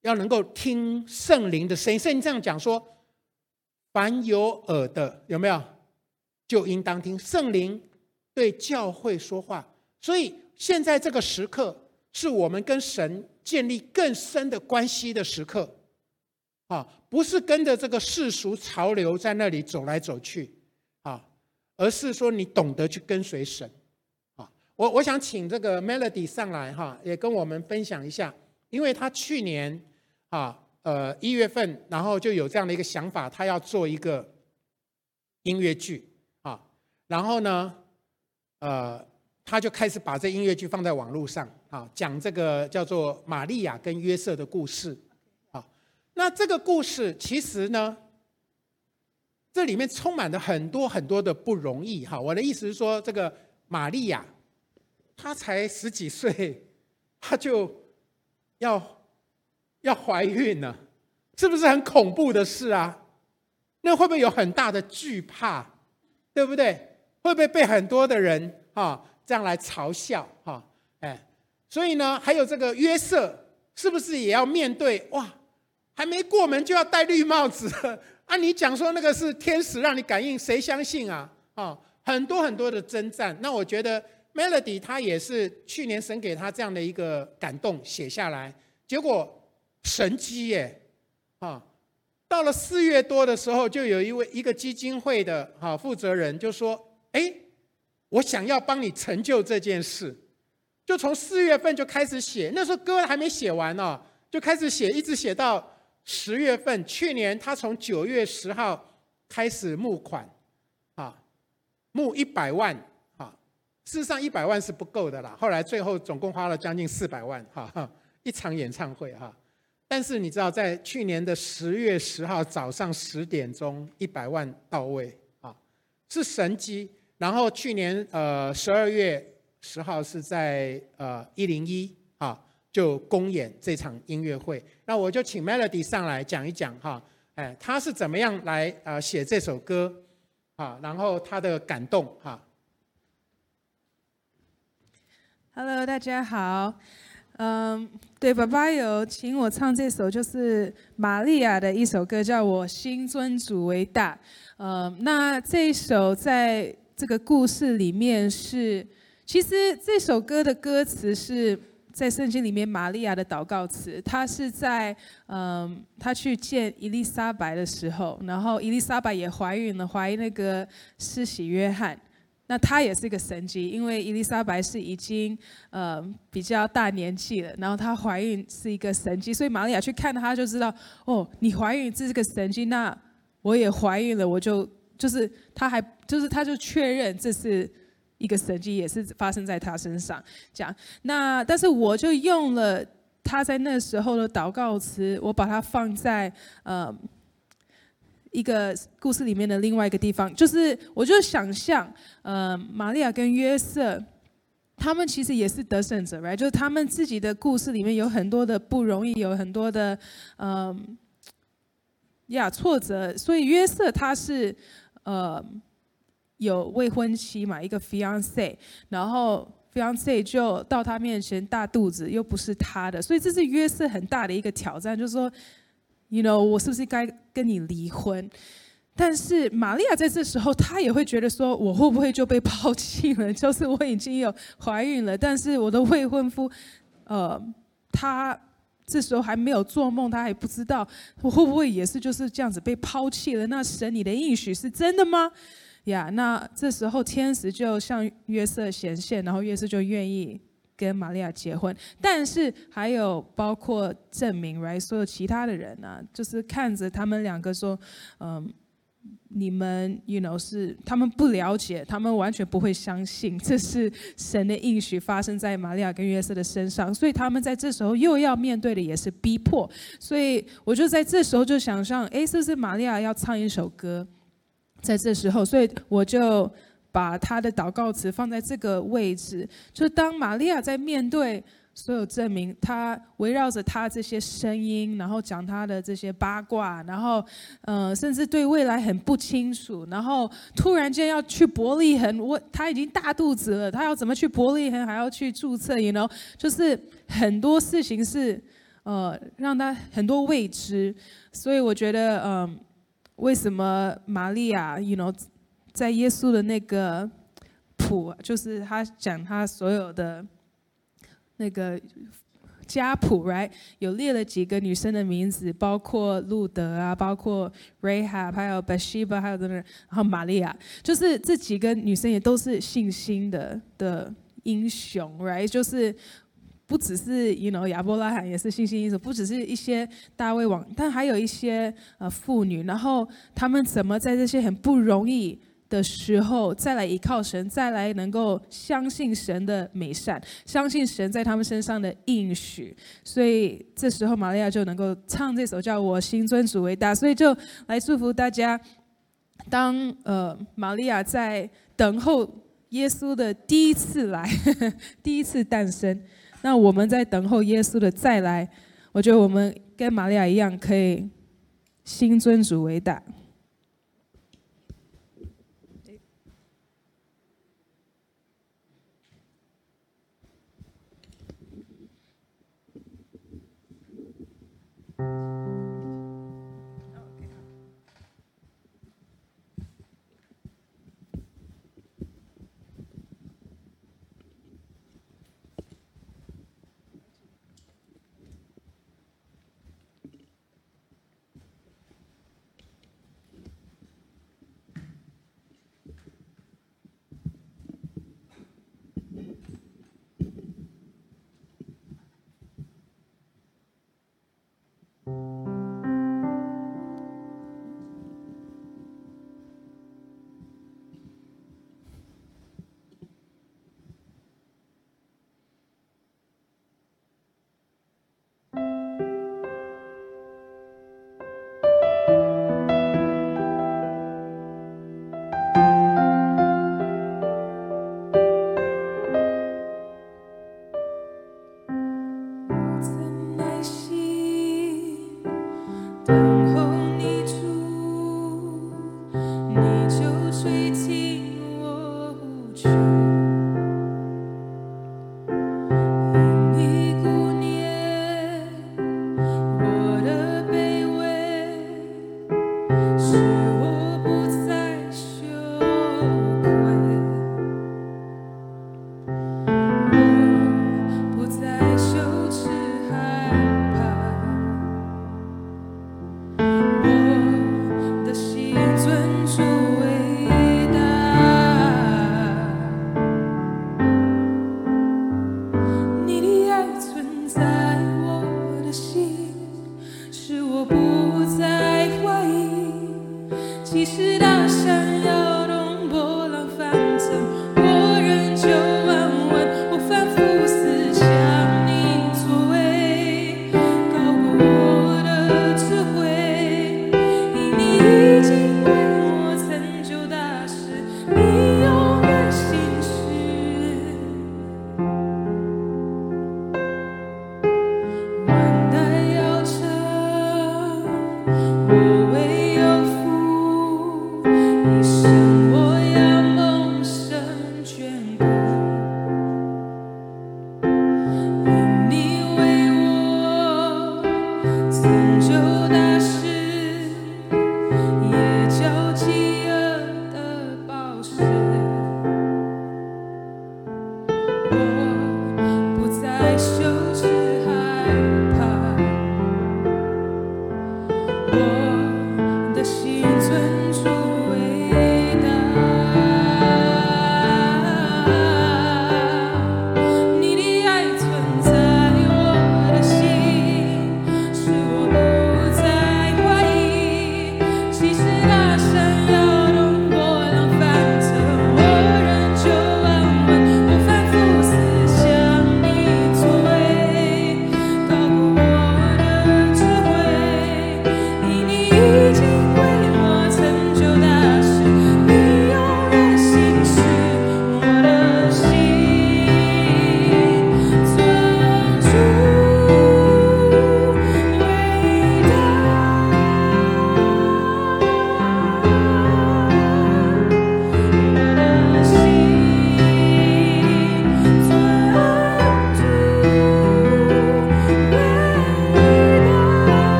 要能够听圣灵的声音。圣经这样讲说：“凡有耳的，有没有就应当听圣灵对教会说话。”所以现在这个时刻是我们跟神建立更深的关系的时刻，啊，不是跟着这个世俗潮流在那里走来走去。而是说你懂得去跟随神，啊，我我想请这个 Melody 上来哈，也跟我们分享一下，因为他去年啊，呃一月份，然后就有这样的一个想法，他要做一个音乐剧啊，然后呢，呃，他就开始把这音乐剧放在网络上啊，讲这个叫做玛利亚跟约瑟的故事啊，那这个故事其实呢。这里面充满了很多很多的不容易哈！我的意思是说，这个玛利亚，她才十几岁，她就要要怀孕了，是不是很恐怖的事啊？那会不会有很大的惧怕？对不对？会不会被很多的人哈这样来嘲笑哈？哎，所以呢，还有这个约瑟，是不是也要面对哇？还没过门就要戴绿帽子？<laughs> 啊，你讲说那个是天使让你感应，谁相信啊？啊，很多很多的征战。那我觉得 Melody 他也是去年神给他这样的一个感动写下来，结果神机耶，啊，到了四月多的时候，就有一位一个基金会的哈负责人就说：“哎，我想要帮你成就这件事。”就从四月份就开始写，那时候歌还没写完呢，就开始写，一直写到。十月份，去年他从九月十号开始募款，啊，募一百万，啊，事实上一百万是不够的啦。后来最后总共花了将近四百万，哈，一场演唱会哈。但是你知道，在去年的十月十号早上十点钟，一百万到位，啊，是神机。然后去年呃十二月十号是在呃一零一，就公演这场音乐会，那我就请 Melody 上来讲一讲哈，哎，他是怎么样来啊写这首歌啊，然后他的感动哈。Hello，大家好，嗯，对，爸爸有请我唱这首就是玛利亚的一首歌，叫我心尊主为大。呃，那这一首在这个故事里面是，其实这首歌的歌词是。在圣经里面，玛利亚的祷告词，她是在嗯，她去见伊丽莎白的时候，然后伊丽莎白也怀孕了，怀那个施洗约翰，那她也是一个神迹，因为伊丽莎白是已经呃比较大年纪了，然后她怀孕是一个神迹，所以玛利亚去看她就知道，哦，你怀孕这是个神迹，那我也怀孕了，我就就是她还就是她就确认这是。一个神迹也是发生在他身上，这样。那但是我就用了他在那时候的祷告词，我把它放在呃一个故事里面的另外一个地方，就是我就想象呃玛利亚跟约瑟他们其实也是得胜者，right？就是他们自己的故事里面有很多的不容易，有很多的嗯呀挫折。所以约瑟他是呃有未婚妻嘛，一个 fiance，然后 fiance 就到他面前大肚子，又不是他的，所以这是约瑟很大的一个挑战，就是说，you know，我是不是该跟你离婚？但是玛利亚在这时候，她也会觉得说，我会不会就被抛弃了？<laughs> 就是我已经有怀孕了，但是我的未婚夫，呃，他这时候还没有做梦，他还不知道我会不会也是就是这样子被抛弃了？那神，你的应许是真的吗？呀，那这时候天使就向约瑟显现，然后约瑟就愿意跟玛利亚结婚。但是还有包括证明，right？所有其他的人呢，就是看着他们两个说，嗯。你们，you know，是他们不了解，他们完全不会相信这是神的应许发生在玛利亚跟约瑟的身上，所以他们在这时候又要面对的也是逼迫，所以我就在这时候就想象，哎，是不是玛利亚要唱一首歌，在这时候，所以我就把他的祷告词放在这个位置，就是当玛利亚在面对。所有证明，他围绕着他这些声音，然后讲他的这些八卦，然后，呃，甚至对未来很不清楚，然后突然间要去伯利恒，我他已经大肚子了，他要怎么去伯利恒，还要去注册，you know，就是很多事情是，呃，让他很多未知，所以我觉得，嗯，为什么玛利亚，you know，在耶稣的那个谱，就是他讲他所有的。那个家谱，right，有列了几个女生的名字，包括路德啊，包括 Rahab，还有 Bathsheba，还有等等，然后玛利亚，就是这几个女生也都是信心的的英雄，right，就是不只是 you know 亚伯拉罕也是信心英雄，不只是一些大卫王，但还有一些呃妇女，然后他们怎么在这些很不容易。的时候，再来依靠神，再来能够相信神的美善，相信神在他们身上的应许，所以这时候玛利亚就能够唱这首叫我心尊主为大，所以就来祝福大家。当呃玛利亚在等候耶稣的第一次来，<laughs> 第一次诞生，那我们在等候耶稣的再来，我觉得我们跟玛利亚一样，可以心尊主为大。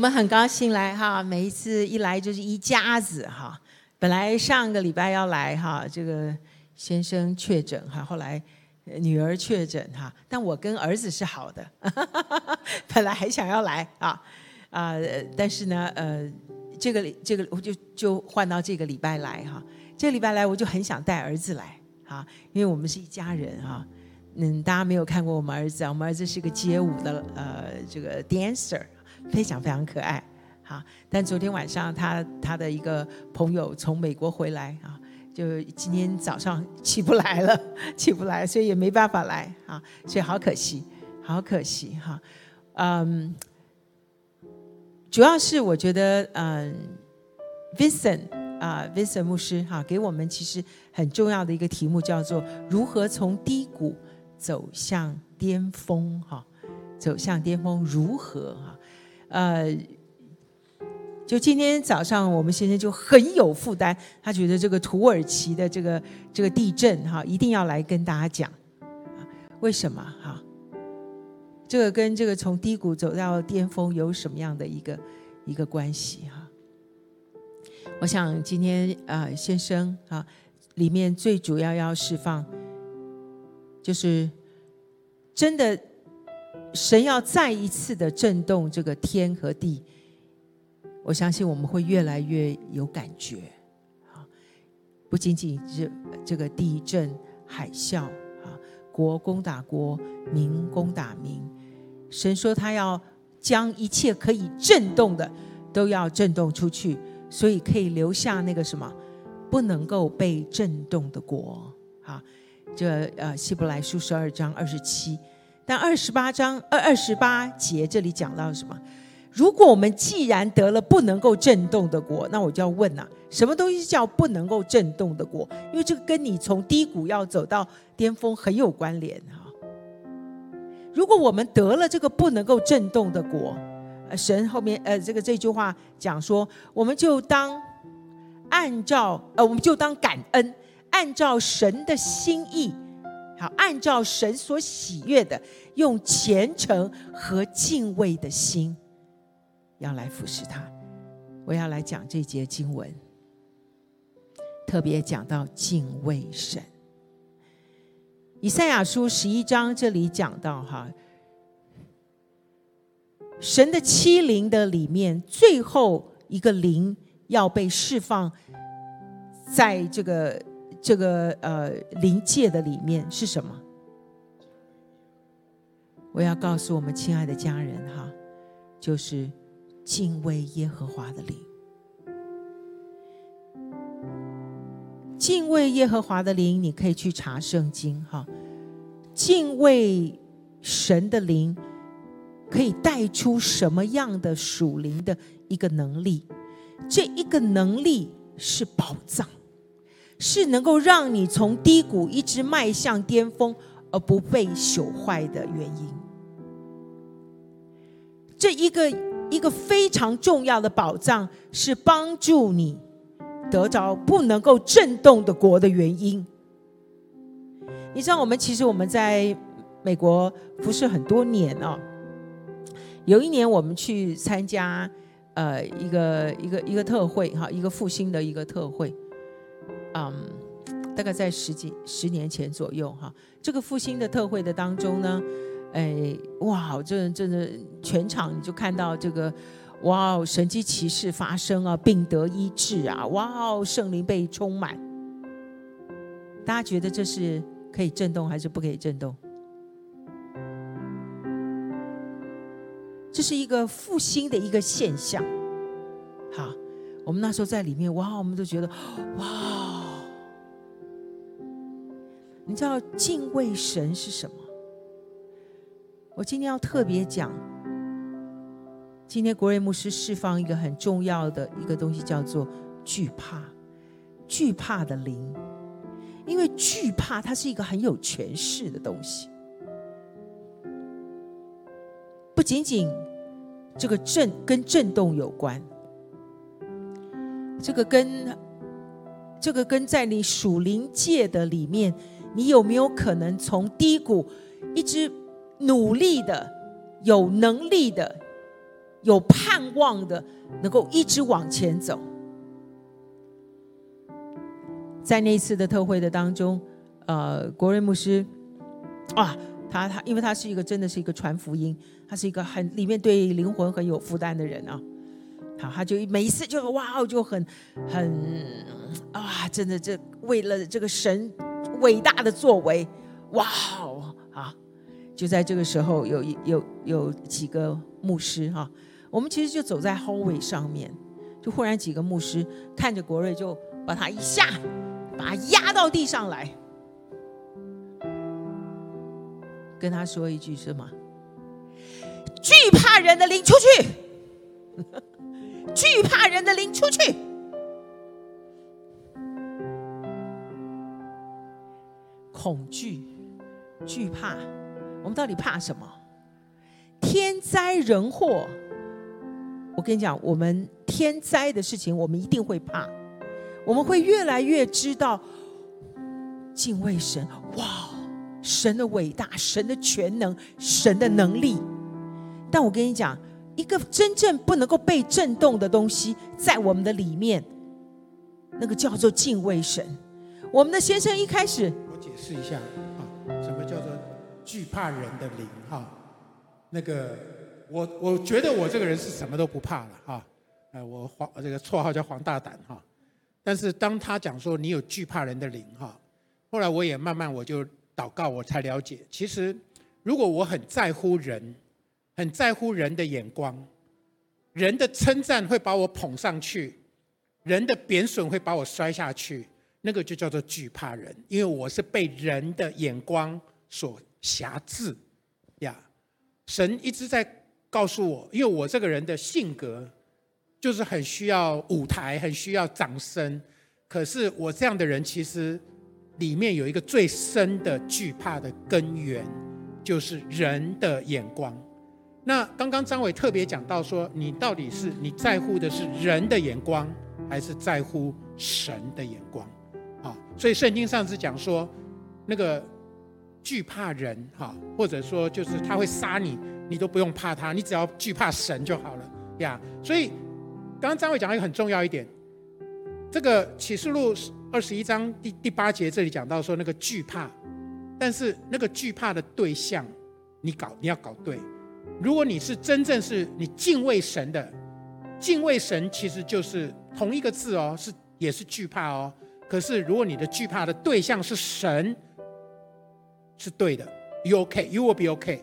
我们很高兴来哈，每一次一来就是一家子哈。本来上个礼拜要来哈，这个先生确诊哈，后来女儿确诊哈，但我跟儿子是好的，<laughs> 本来还想要来啊啊，但是呢呃，这个这个我就就换到这个礼拜来哈。这个礼拜来我就很想带儿子来哈，因为我们是一家人哈。嗯，大家没有看过我们儿子啊，我们儿子是个街舞的呃这个 dancer。非常非常可爱，好。但昨天晚上他他的一个朋友从美国回来啊，就今天早上起不来了，<laughs> 起不来，所以也没办法来啊，所以好可惜，好可惜哈。嗯，主要是我觉得，嗯，Vincent 啊，Vincent 牧师哈，给我们其实很重要的一个题目叫做如何从低谷走向巅峰哈，走向巅峰如何哈，呃。就今天早上，我们先生就很有负担，他觉得这个土耳其的这个这个地震哈，一定要来跟大家讲，为什么哈？这个跟这个从低谷走到巅峰有什么样的一个一个关系哈？我想今天啊，先生啊，里面最主要要释放，就是真的神要再一次的震动这个天和地。我相信我们会越来越有感觉，啊，不仅仅是这个地震、海啸，啊，国攻打国，民攻打民，神说他要将一切可以震动的都要震动出去，所以可以留下那个什么不能够被震动的国，啊，这呃希伯来书十二章二十七，但二十八章二二十八节这里讲到什么？如果我们既然得了不能够震动的果，那我就要问呐，什么东西叫不能够震动的果？因为这个跟你从低谷要走到巅峰很有关联哈。如果我们得了这个不能够震动的果，呃，神后面呃这个这句话讲说，我们就当按照呃我们就当感恩，按照神的心意，好，按照神所喜悦的，用虔诚和敬畏的心。要来服侍他，我要来讲这节经文，特别讲到敬畏神。以赛亚书十一章这里讲到哈，神的七灵的里面最后一个灵要被释放，在这个这个呃灵界的里面是什么？我要告诉我们亲爱的家人哈，就是。敬畏耶和华的灵，敬畏耶和华的灵，你可以去查圣经哈。敬畏神的灵，可以带出什么样的属灵的一个能力？这一个能力是宝藏，是能够让你从低谷一直迈向巅峰而不被朽坏的原因。这一个。一个非常重要的宝藏是帮助你得着不能够震动的国的原因。你知道，我们其实我们在美国服侍很多年哦。有一年我们去参加呃一个一个一个特会哈，一个复兴的一个特会，嗯，大概在十几十年前左右哈。这个复兴的特会的当中呢。哎，哇！这真的全场你就看到这个，哇！神机骑士发生啊，病得医治啊，哇！圣灵被充满，大家觉得这是可以震动还是不可以震动？这是一个复兴的一个现象。好，我们那时候在里面，哇！我们都觉得，哇！你知道敬畏神是什么？我今天要特别讲，今天国瑞牧师释放一个很重要的一个东西，叫做惧怕，惧怕的灵，因为惧怕它是一个很有权势的东西，不仅仅这个震跟震动有关，这个跟这个跟在你属灵界的里面，你有没有可能从低谷一直。努力的、有能力的、有盼望的，能够一直往前走。在那次的特会的当中，呃，国瑞牧师，啊，他他，因为他是一个真的是一个传福音，他是一个很里面对灵魂很有负担的人啊。好，他就每一次就哇哦，就很很啊，真的这为了这个神伟大的作为，哇哦啊。就在这个时候，有一有有几个牧师哈，我们其实就走在 hallway 上面，就忽然几个牧师看着国瑞，就把他一下把他压到地上来，跟他说一句什么？惧怕人的灵出去，<laughs> 惧怕人的灵出去。恐惧、惧怕，我们到底怕什么？天灾人祸。我跟你讲，我们天灾的事情，我们一定会怕。我们会越来越知道敬畏神。哇，神的伟大，神的全能，神的能力。但我跟你讲，一个真正不能够被震动的东西，在我们的里面，那个叫做敬畏神。我们的先生一开始。试一下啊，什么叫做惧怕人的灵哈？那个我我觉得我这个人是什么都不怕了哈，呃，我黄这个绰号叫黄大胆哈。但是当他讲说你有惧怕人的灵哈，后来我也慢慢我就祷告，我才了解，其实如果我很在乎人，很在乎人的眼光，人的称赞会把我捧上去，人的贬损会把我摔下去。那个就叫做惧怕人，因为我是被人的眼光所辖制呀。神一直在告诉我，因为我这个人的性格就是很需要舞台，很需要掌声。可是我这样的人，其实里面有一个最深的惧怕的根源，就是人的眼光。那刚刚张伟特别讲到说，你到底是你在乎的是人的眼光，还是在乎神的眼光？啊，所以圣经上是讲说，那个惧怕人哈，或者说就是他会杀你，你都不用怕他，你只要惧怕神就好了呀。所以刚刚张伟讲一个很重要一点，这个启示录二十一章第第八节这里讲到说那个惧怕，但是那个惧怕的对象，你搞你要搞对。如果你是真正是你敬畏神的，敬畏神其实就是同一个字哦，是也是惧怕哦。可是，如果你的惧怕的对象是神，是对的，you OK，you will be OK。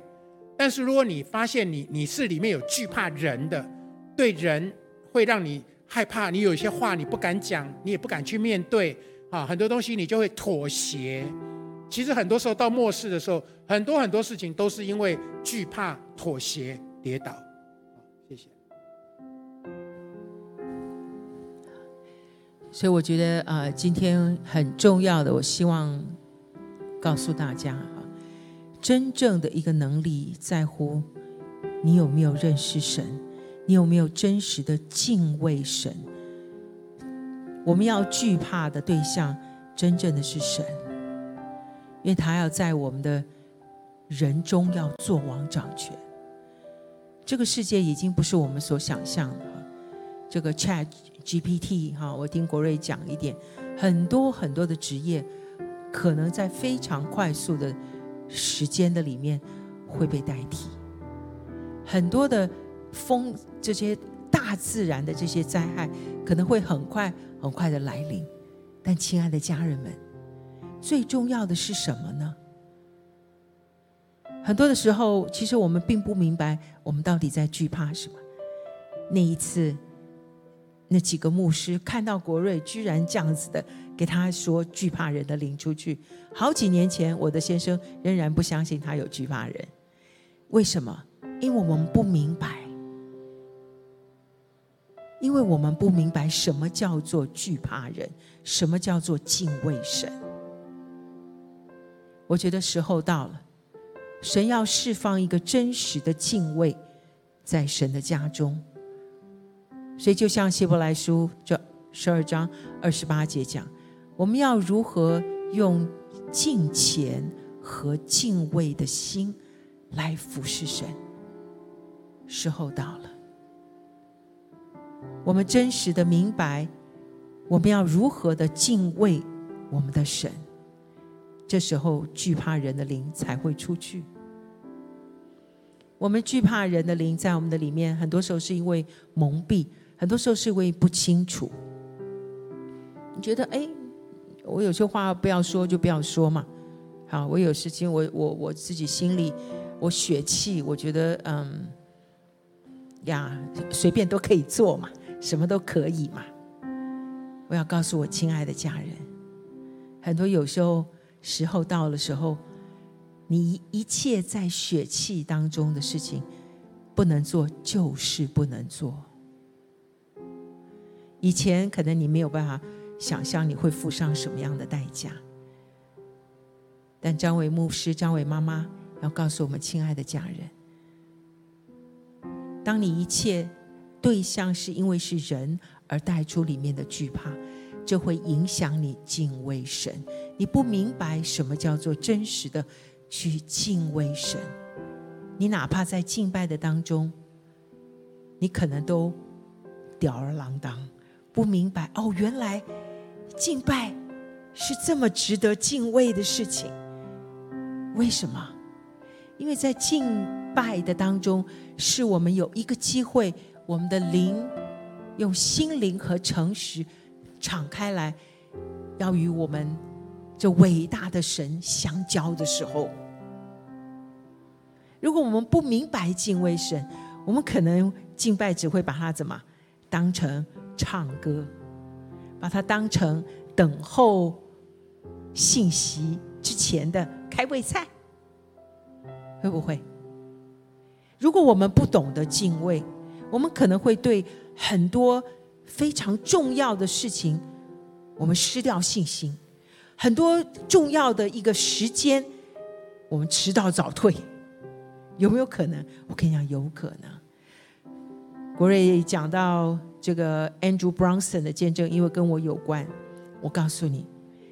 但是，如果你发现你你是里面有惧怕人的，对人会让你害怕，你有一些话你不敢讲，你也不敢去面对啊，很多东西你就会妥协。其实很多时候到末世的时候，很多很多事情都是因为惧怕、妥协、跌倒。所以我觉得，呃，今天很重要的，我希望告诉大家啊，真正的一个能力在乎你有没有认识神，你有没有真实的敬畏神。我们要惧怕的对象，真正的是神，因为他要在我们的人中要做王掌权。这个世界已经不是我们所想象的，这个 Chat。GPT 哈，我听国瑞讲一点，很多很多的职业，可能在非常快速的时间的里面会被代替。很多的风，这些大自然的这些灾害，可能会很快很快的来临。但亲爱的家人们，最重要的是什么呢？很多的时候，其实我们并不明白，我们到底在惧怕什么。那一次。那几个牧师看到国瑞居然这样子的给他说惧怕人的领出去，好几年前我的先生仍然不相信他有惧怕人，为什么？因为我们不明白，因为我们不明白什么叫做惧怕人，什么叫做敬畏神。我觉得时候到了，神要释放一个真实的敬畏，在神的家中。所以，就像希伯来书这十二章二十八节讲，我们要如何用敬虔和敬畏的心来服侍神。时候到了，我们真实的明白，我们要如何的敬畏我们的神。这时候，惧怕人的灵才会出去。我们惧怕人的灵在我们的里面，很多时候是因为蒙蔽。很多时候是因为不清楚，你觉得哎，我有些话不要说就不要说嘛。好，我有事情，我我我自己心里我血气，我觉得嗯呀，随便都可以做嘛，什么都可以嘛。我要告诉我亲爱的家人，很多有时候时候到了时候，你一切在血气当中的事情不能做，就是不能做。以前可能你没有办法想象你会付上什么样的代价，但张伟牧师、张伟妈妈要告诉我们，亲爱的家人，当你一切对象是因为是人而带出里面的惧怕。这会影响你敬畏神，你不明白什么叫做真实的去敬畏神。你哪怕在敬拜的当中，你可能都吊儿郎当，不明白哦，原来敬拜是这么值得敬畏的事情。为什么？因为在敬拜的当中，是我们有一个机会，我们的灵用心灵和诚实。敞开来，要与我们这伟大的神相交的时候，如果我们不明白敬畏神，我们可能敬拜只会把它怎么当成唱歌，把它当成等候信息之前的开胃菜，会不会？如果我们不懂得敬畏，我们可能会对很多。非常重要的事情，我们失掉信心；很多重要的一个时间，我们迟到早退，有没有可能？我跟你讲，有可能。国瑞讲到这个 Andrew Bronson 的见证，因为跟我有关，我告诉你，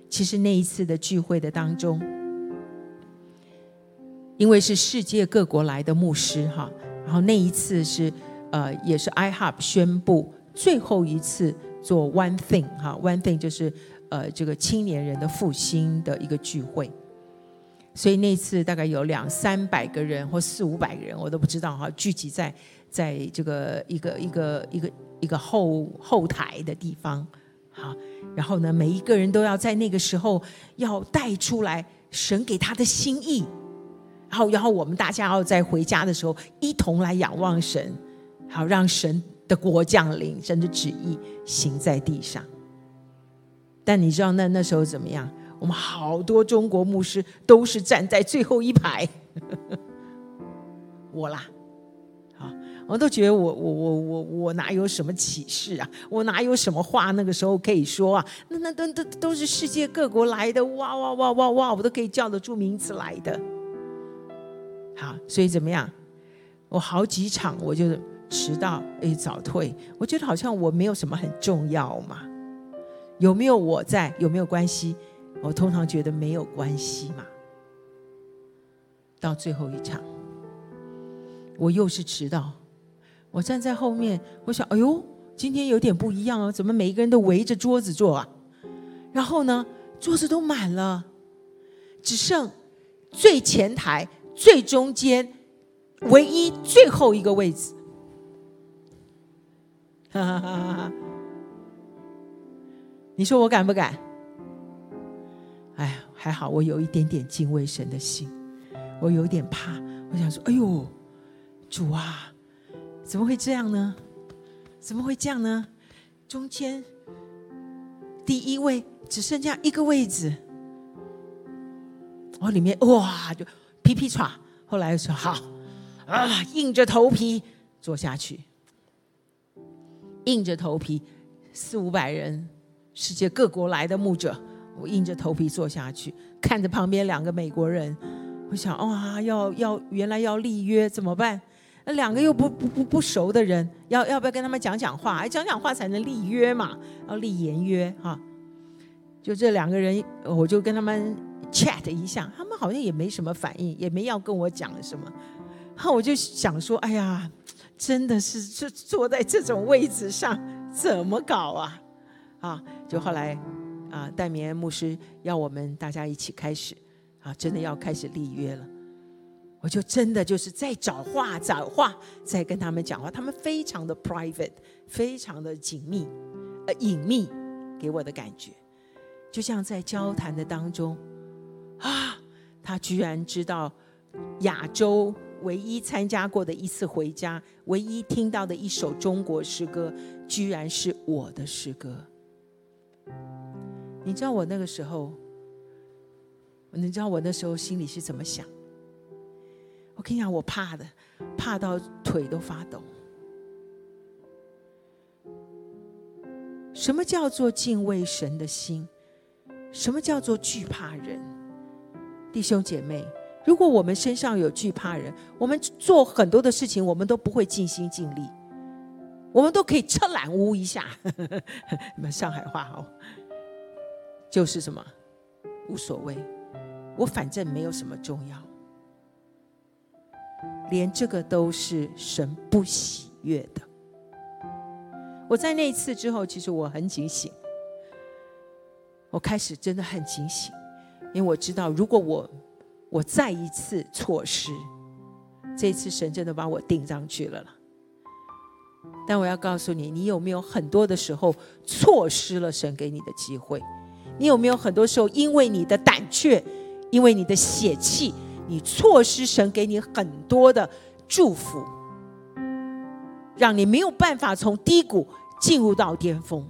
其实那一次的聚会的当中，因为是世界各国来的牧师哈，然后那一次是呃，也是 IHOP 宣布。最后一次做 One Thing 哈，One Thing 就是呃这个青年人的复兴的一个聚会，所以那次大概有两三百个人或四五百个人，我都不知道哈，聚集在在这个一个一个一个一个后后台的地方，好，然后呢每一个人都要在那个时候要带出来神给他的心意，然后然后我们大家要在回家的时候一同来仰望神，好让神。的国降临，神的旨意行在地上。但你知道那那时候怎么样？我们好多中国牧师都是站在最后一排，<laughs> 我啦，我都觉得我我我我我哪有什么启示啊？我哪有什么话那个时候可以说啊？那那都都都是世界各国来的，哇哇哇哇哇，我都可以叫得出名字来的。好，所以怎么样？我好几场我就。迟到哎，早退，我觉得好像我没有什么很重要嘛。有没有我在？有没有关系？我通常觉得没有关系嘛。到最后一场，我又是迟到。我站在后面，我想，哎呦，今天有点不一样哦，怎么每一个人都围着桌子坐啊？然后呢，桌子都满了，只剩最前台、最中间、唯一最后一个位置。哈哈哈你说我敢不敢？哎，还好我有一点点敬畏神的心，我有点怕。我想说，哎呦，主啊，怎么会这样呢？怎么会这样呢？中间第一位只剩下一个位置，我里面哇就噼噼唰。后来说好啊，硬着头皮坐下去。硬着头皮，四五百人，世界各国来的牧者，我硬着头皮坐下去，看着旁边两个美国人，我想哇，要要原来要立约怎么办？那两个又不不不不熟的人，要要不要跟他们讲讲话？哎讲讲话才能立约嘛，要立言约哈。就这两个人，我就跟他们 chat 一下，他们好像也没什么反应，也没要跟我讲什么。后，我就想说，哎呀。真的是坐坐在这种位置上怎么搞啊？啊，就后来啊，戴明牧师要我们大家一起开始啊，真的要开始立约了。我就真的就是在找话找话，在跟他们讲话。他们非常的 private，非常的紧密呃隐秘，给我的感觉，就像在交谈的当中啊，他居然知道亚洲。唯一参加过的一次回家，唯一听到的一首中国诗歌，居然是我的诗歌。你知道我那个时候你知道我那时候心里是怎么想？我跟你讲，我怕的，怕到腿都发抖。什么叫做敬畏神的心？什么叫做惧怕人？弟兄姐妹，如果我们身上有惧怕人，我们做很多的事情，我们都不会尽心尽力，我们都可以车懒屋一下。<laughs> 你们上海话哦，就是什么无所谓，我反正没有什么重要，连这个都是神不喜悦的。我在那一次之后，其实我很警醒，我开始真的很警醒，因为我知道，如果我我再一次错失，这次神真的把我钉上去了了。但我要告诉你，你有没有很多的时候错失了神给你的机会？你有没有很多时候因为你的胆怯，因为你的血气，你错失神给你很多的祝福？让你没有办法从低谷进入到巅峰。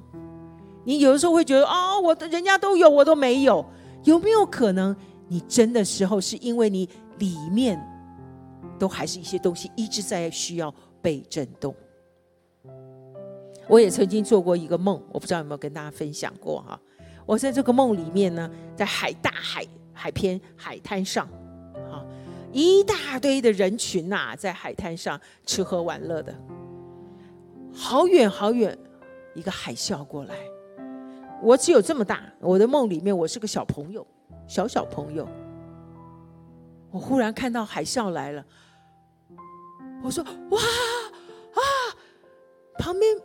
你有的时候会觉得啊，我的人家都有，我都没有。有没有可能你真的时候是因为你里面都还是一些东西一直在需要被震动？我也曾经做过一个梦，我不知道有没有跟大家分享过哈。我在这个梦里面呢，在海大海海边海滩上，一大堆的人群呐，在海滩上吃喝玩乐的。好远好远，一个海啸过来。我只有这么大，我的梦里面我是个小朋友，小小朋友。我忽然看到海啸来了，我说：“哇啊！”旁边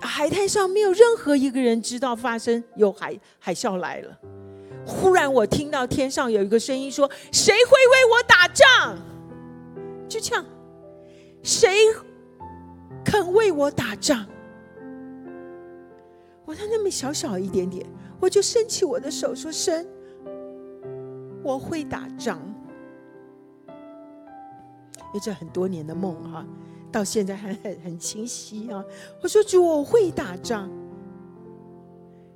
海滩上没有任何一个人知道发生有海海啸来了。忽然我听到天上有一个声音说：“谁会为我打仗？”就这样，谁？肯为我打仗，我才那么小小一点点，我就伸起我的手说：“神，我会打仗。”因为这很多年的梦哈，到现在还很很清晰啊。我说：“主，我会打仗。”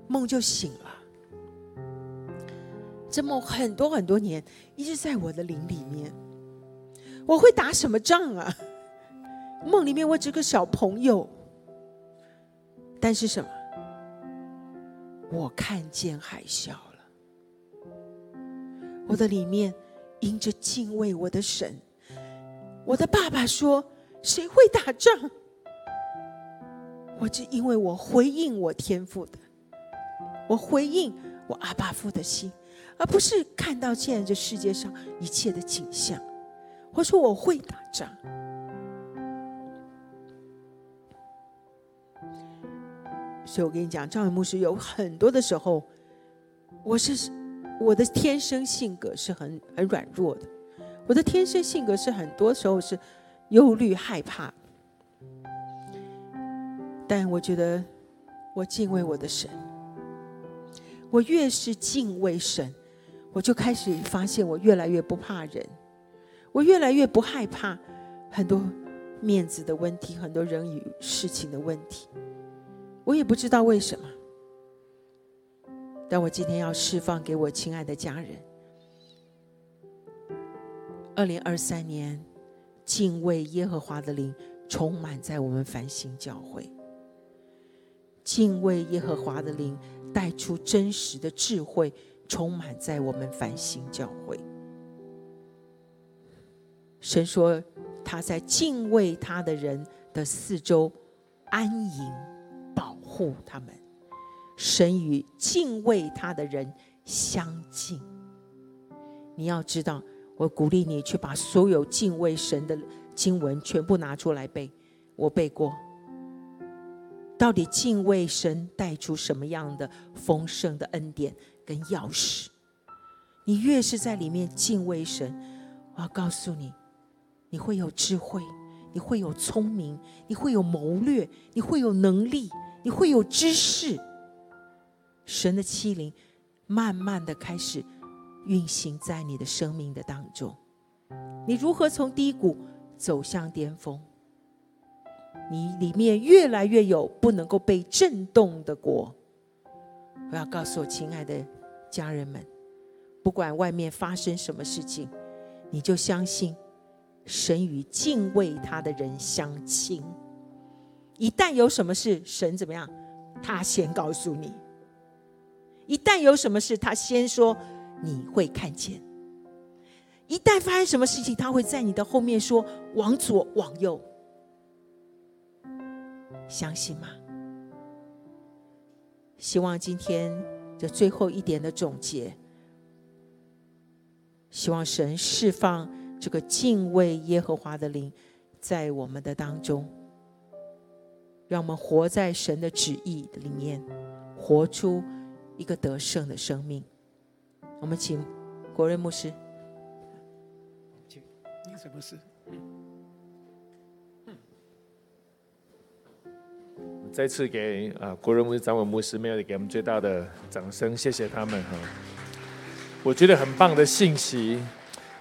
梦就醒了。这梦很多很多年一直在我的灵里面。我会打什么仗啊？梦里面我只个小朋友，但是什么？我看见海啸了。我的里面因着敬畏我的神，我的爸爸说：“谁会打仗？”我只因为我回应我天父的，我回应我阿爸父的心，而不是看到现在这世界上一切的景象。我说我会打仗。所以我跟你讲，张伟牧师有很多的时候，我是我的天生性格是很很软弱的，我的天生性格是很多时候是忧虑害怕。但我觉得我敬畏我的神，我越是敬畏神，我就开始发现我越来越不怕人，我越来越不害怕很多面子的问题，很多人与事情的问题。我也不知道为什么，但我今天要释放给我亲爱的家人。二零二三年，敬畏耶和华的灵充满在我们繁星教会。敬畏耶和华的灵带出真实的智慧，充满在我们繁星教会。神说他在敬畏他的人的四周安营。保护他们，神与敬畏他的人相近。你要知道，我鼓励你去把所有敬畏神的经文全部拿出来背。我背过，到底敬畏神带出什么样的丰盛的恩典跟钥匙？你越是在里面敬畏神，我要告诉你，你会有智慧，你会有聪明，你会有谋略，你会有能力。你会有知识，神的欺凌慢慢的开始运行在你的生命的当中。你如何从低谷走向巅峰？你里面越来越有不能够被震动的果。我要告诉我亲爱的家人们，不管外面发生什么事情，你就相信神与敬畏他的人相亲。一旦有什么事，神怎么样？他先告诉你。一旦有什么事，他先说你会看见。一旦发生什么事情，他会在你的后面说往左往右。相信吗？希望今天这最后一点的总结，希望神释放这个敬畏耶和华的灵在我们的当中，让我们活在神的旨意里面，活出一个得胜的生命。我们请国瑞牧师。请你什么事？再次给啊国人牧师、张文牧师，没有给我们最大的掌声，谢谢他们哈。我觉得很棒的信息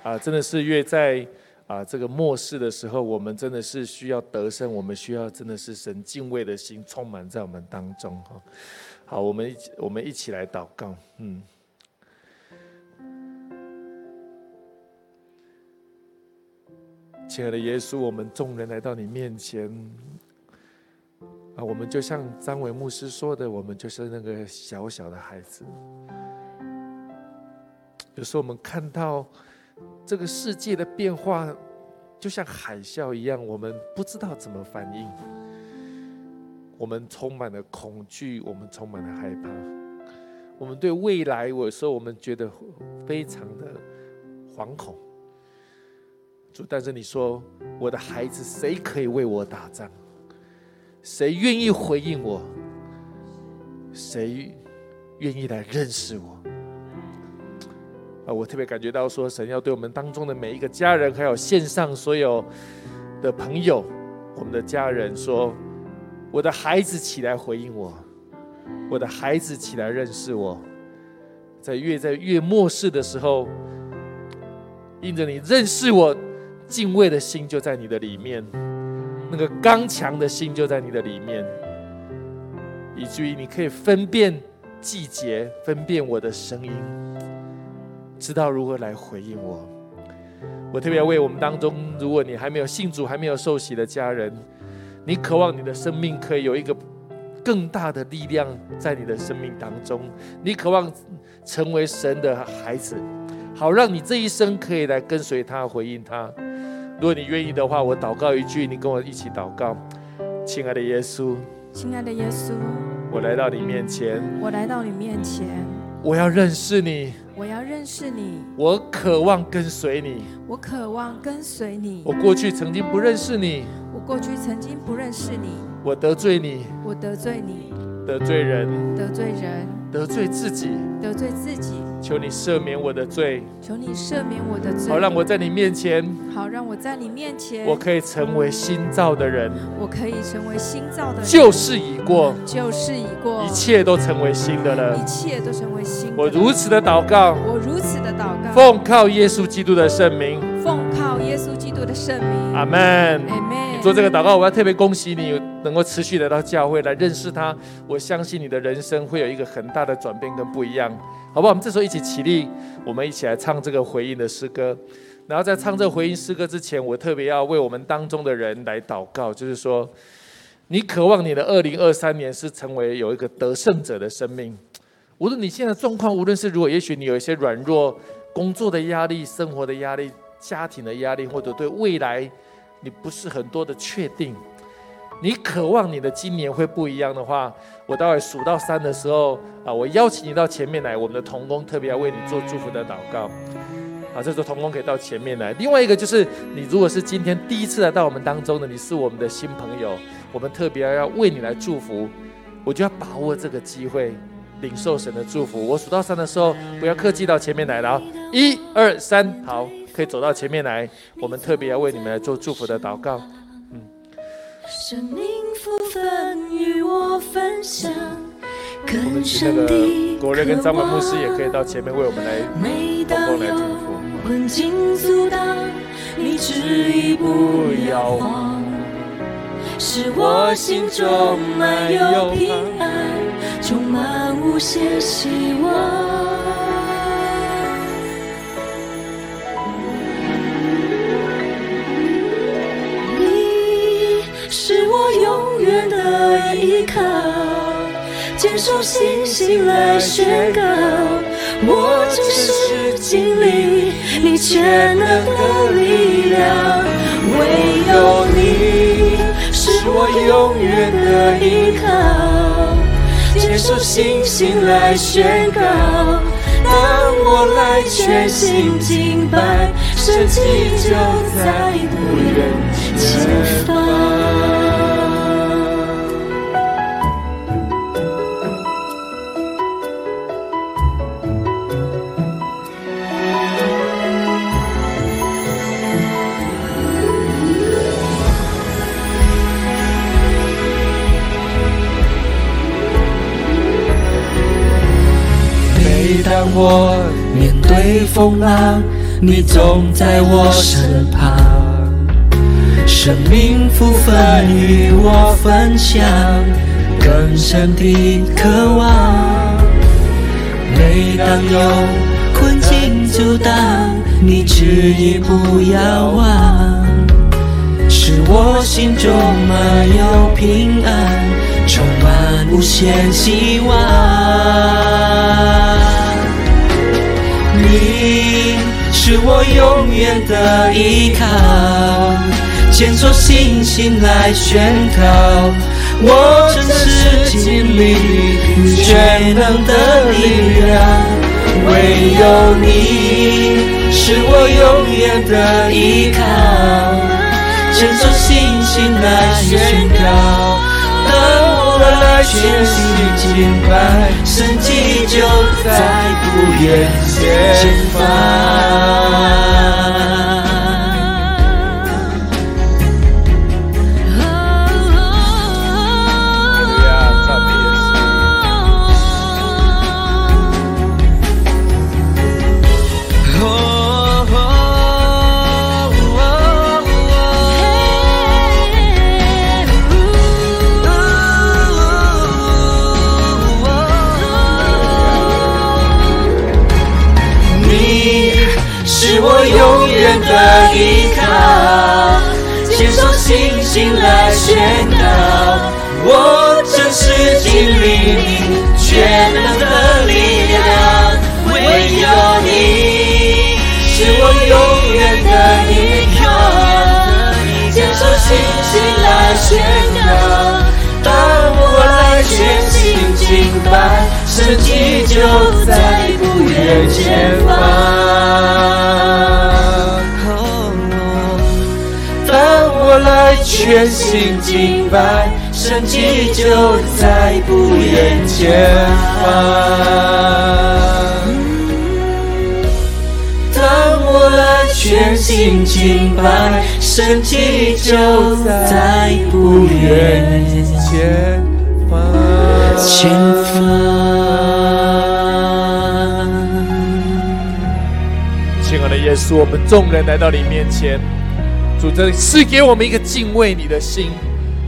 啊，真的是越在啊这个末世的时候，我们真的是需要得胜，我们需要真的是神敬畏的心充满在我们当中哈。好，我们一起我们一起来祷告，嗯。亲爱的耶稣，我们众人来到你面前。啊，我们就像张伟牧师说的，我们就是那个小小的孩子。有时候我们看到这个世界的变化，就像海啸一样，我们不知道怎么反应。我们充满了恐惧，我们充满了害怕。我们对未来，有时候我们觉得非常的惶恐。主，但是你说，我的孩子，谁可以为我打仗？谁愿意回应我？谁愿意来认识我？啊，我特别感觉到说，神要对我们当中的每一个家人，还有线上所有的朋友，我们的家人说：“我的孩子起来回应我，我的孩子起来认识我。”在越在越末世的时候，因着你认识我，敬畏的心就在你的里面。那个刚强的心就在你的里面，以至于你可以分辨季节，分辨我的声音，知道如何来回应我。我特别为我们当中，如果你还没有信主、还没有受洗的家人，你渴望你的生命可以有一个更大的力量在你的生命当中，你渴望成为神的孩子，好让你这一生可以来跟随他、回应他。如果你愿意的话，我祷告一句，你跟我一起祷告。亲爱的耶稣，亲爱的耶稣，我来到你面前，我来到你面前，我要认识你，我要认识你，我渴望跟随你，我渴望跟随你。我过去曾经不认识你，我过去曾经不认识你，我得罪你，我得罪你，得罪人，得罪人，得罪自己，得罪自己。求你赦免我的罪，求你赦免我的罪，好让我在你面前，好让我在你面前，我可以成为新造的人，我可以成为新造的人，旧事已过，旧事已过，一切都成为新的了，一切都成为新。我如此的祷告，我如此的祷告，奉靠耶稣基督的圣名，奉靠耶稣基督的圣名，阿门，阿门。做这个祷告，我要特别恭喜你，能够持续来到教会来认识他，我相信你的人生会有一个很大的转变跟不一样。好不好？我们这时候一起起立，我们一起来唱这个回应的诗歌。然后在唱这回应诗歌之前，我特别要为我们当中的人来祷告，就是说，你渴望你的二零二三年是成为有一个得胜者的生命。无论你现在状况，无论是如果，也许你有一些软弱，工作的压力、生活的压力、家庭的压力，或者对未来你不是很多的确定。你渴望你的今年会不一样的话，我待会数到三的时候啊，我邀请你到前面来，我们的童工特别要为你做祝福的祷告。啊，这时候童工可以到前面来。另外一个就是，你如果是今天第一次来到我们当中的，你是我们的新朋友，我们特别要为你来祝福，我就要把握这个机会，领受神的祝福。我数到三的时候，不要客气到前面来了啊！一二三，好，可以走到前面来，我们特别要为你们来做祝福的祷告。生命福分与我分享。我们请那个国人跟张文牧师也可以到前面为我们来祷告来祝福。困境阻挡，你执意不要慌，使我心中满有平安，充满无限希望。依靠，坚守信心来宣告。我只是经历你全能的力量，唯有你是我永远的依靠，坚守信心来宣告。当我来全心敬拜，神迹就在不远前方。每当我面对风浪，你总在我身旁，生命福分与我分享，更深的渴望。每当有困境阻挡，你指引不要忘，使我心中满有平安，充满无限希望。你是我永远的依靠，坚守信心来宣告，我真实经历你全能的力量，唯有你是我永远的依靠，坚守信心来宣告。当我来全心敬拜，神迹就在不远前方。敬拜，神迹就在不远前方。当我来全心敬拜，神迹就在不远前方。前方。亲爱的耶稣，我们众人来到你面前，主这赐给我们一个敬畏你的心，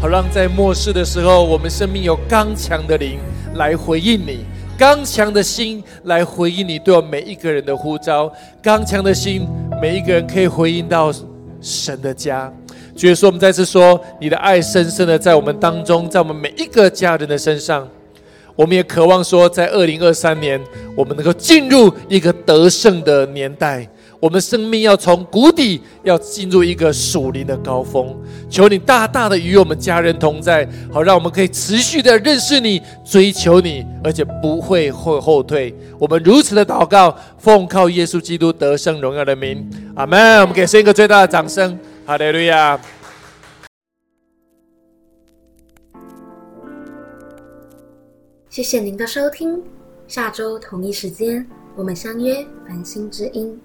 好让在末世的时候，我们生命有刚强的灵来回应你，刚强的心来回应你对我每一个人的呼召，刚强的心，每一个人可以回应到神的家。主耶稣，我们再次说，你的爱深深的在我们当中，在我们每一个家人的身上。我们也渴望说，在二零二三年，我们能够进入一个得胜的年代。我们生命要从谷底，要进入一个属灵的高峰。求你大大的与我们家人同在，好让我们可以持续的认识你、追求你，而且不会后后退。我们如此的祷告，奉靠耶稣基督得胜荣耀的名，阿门。我们给神一个最大的掌声，哈利路亚。谢谢您的收听，下周同一时间我们相约繁星之音。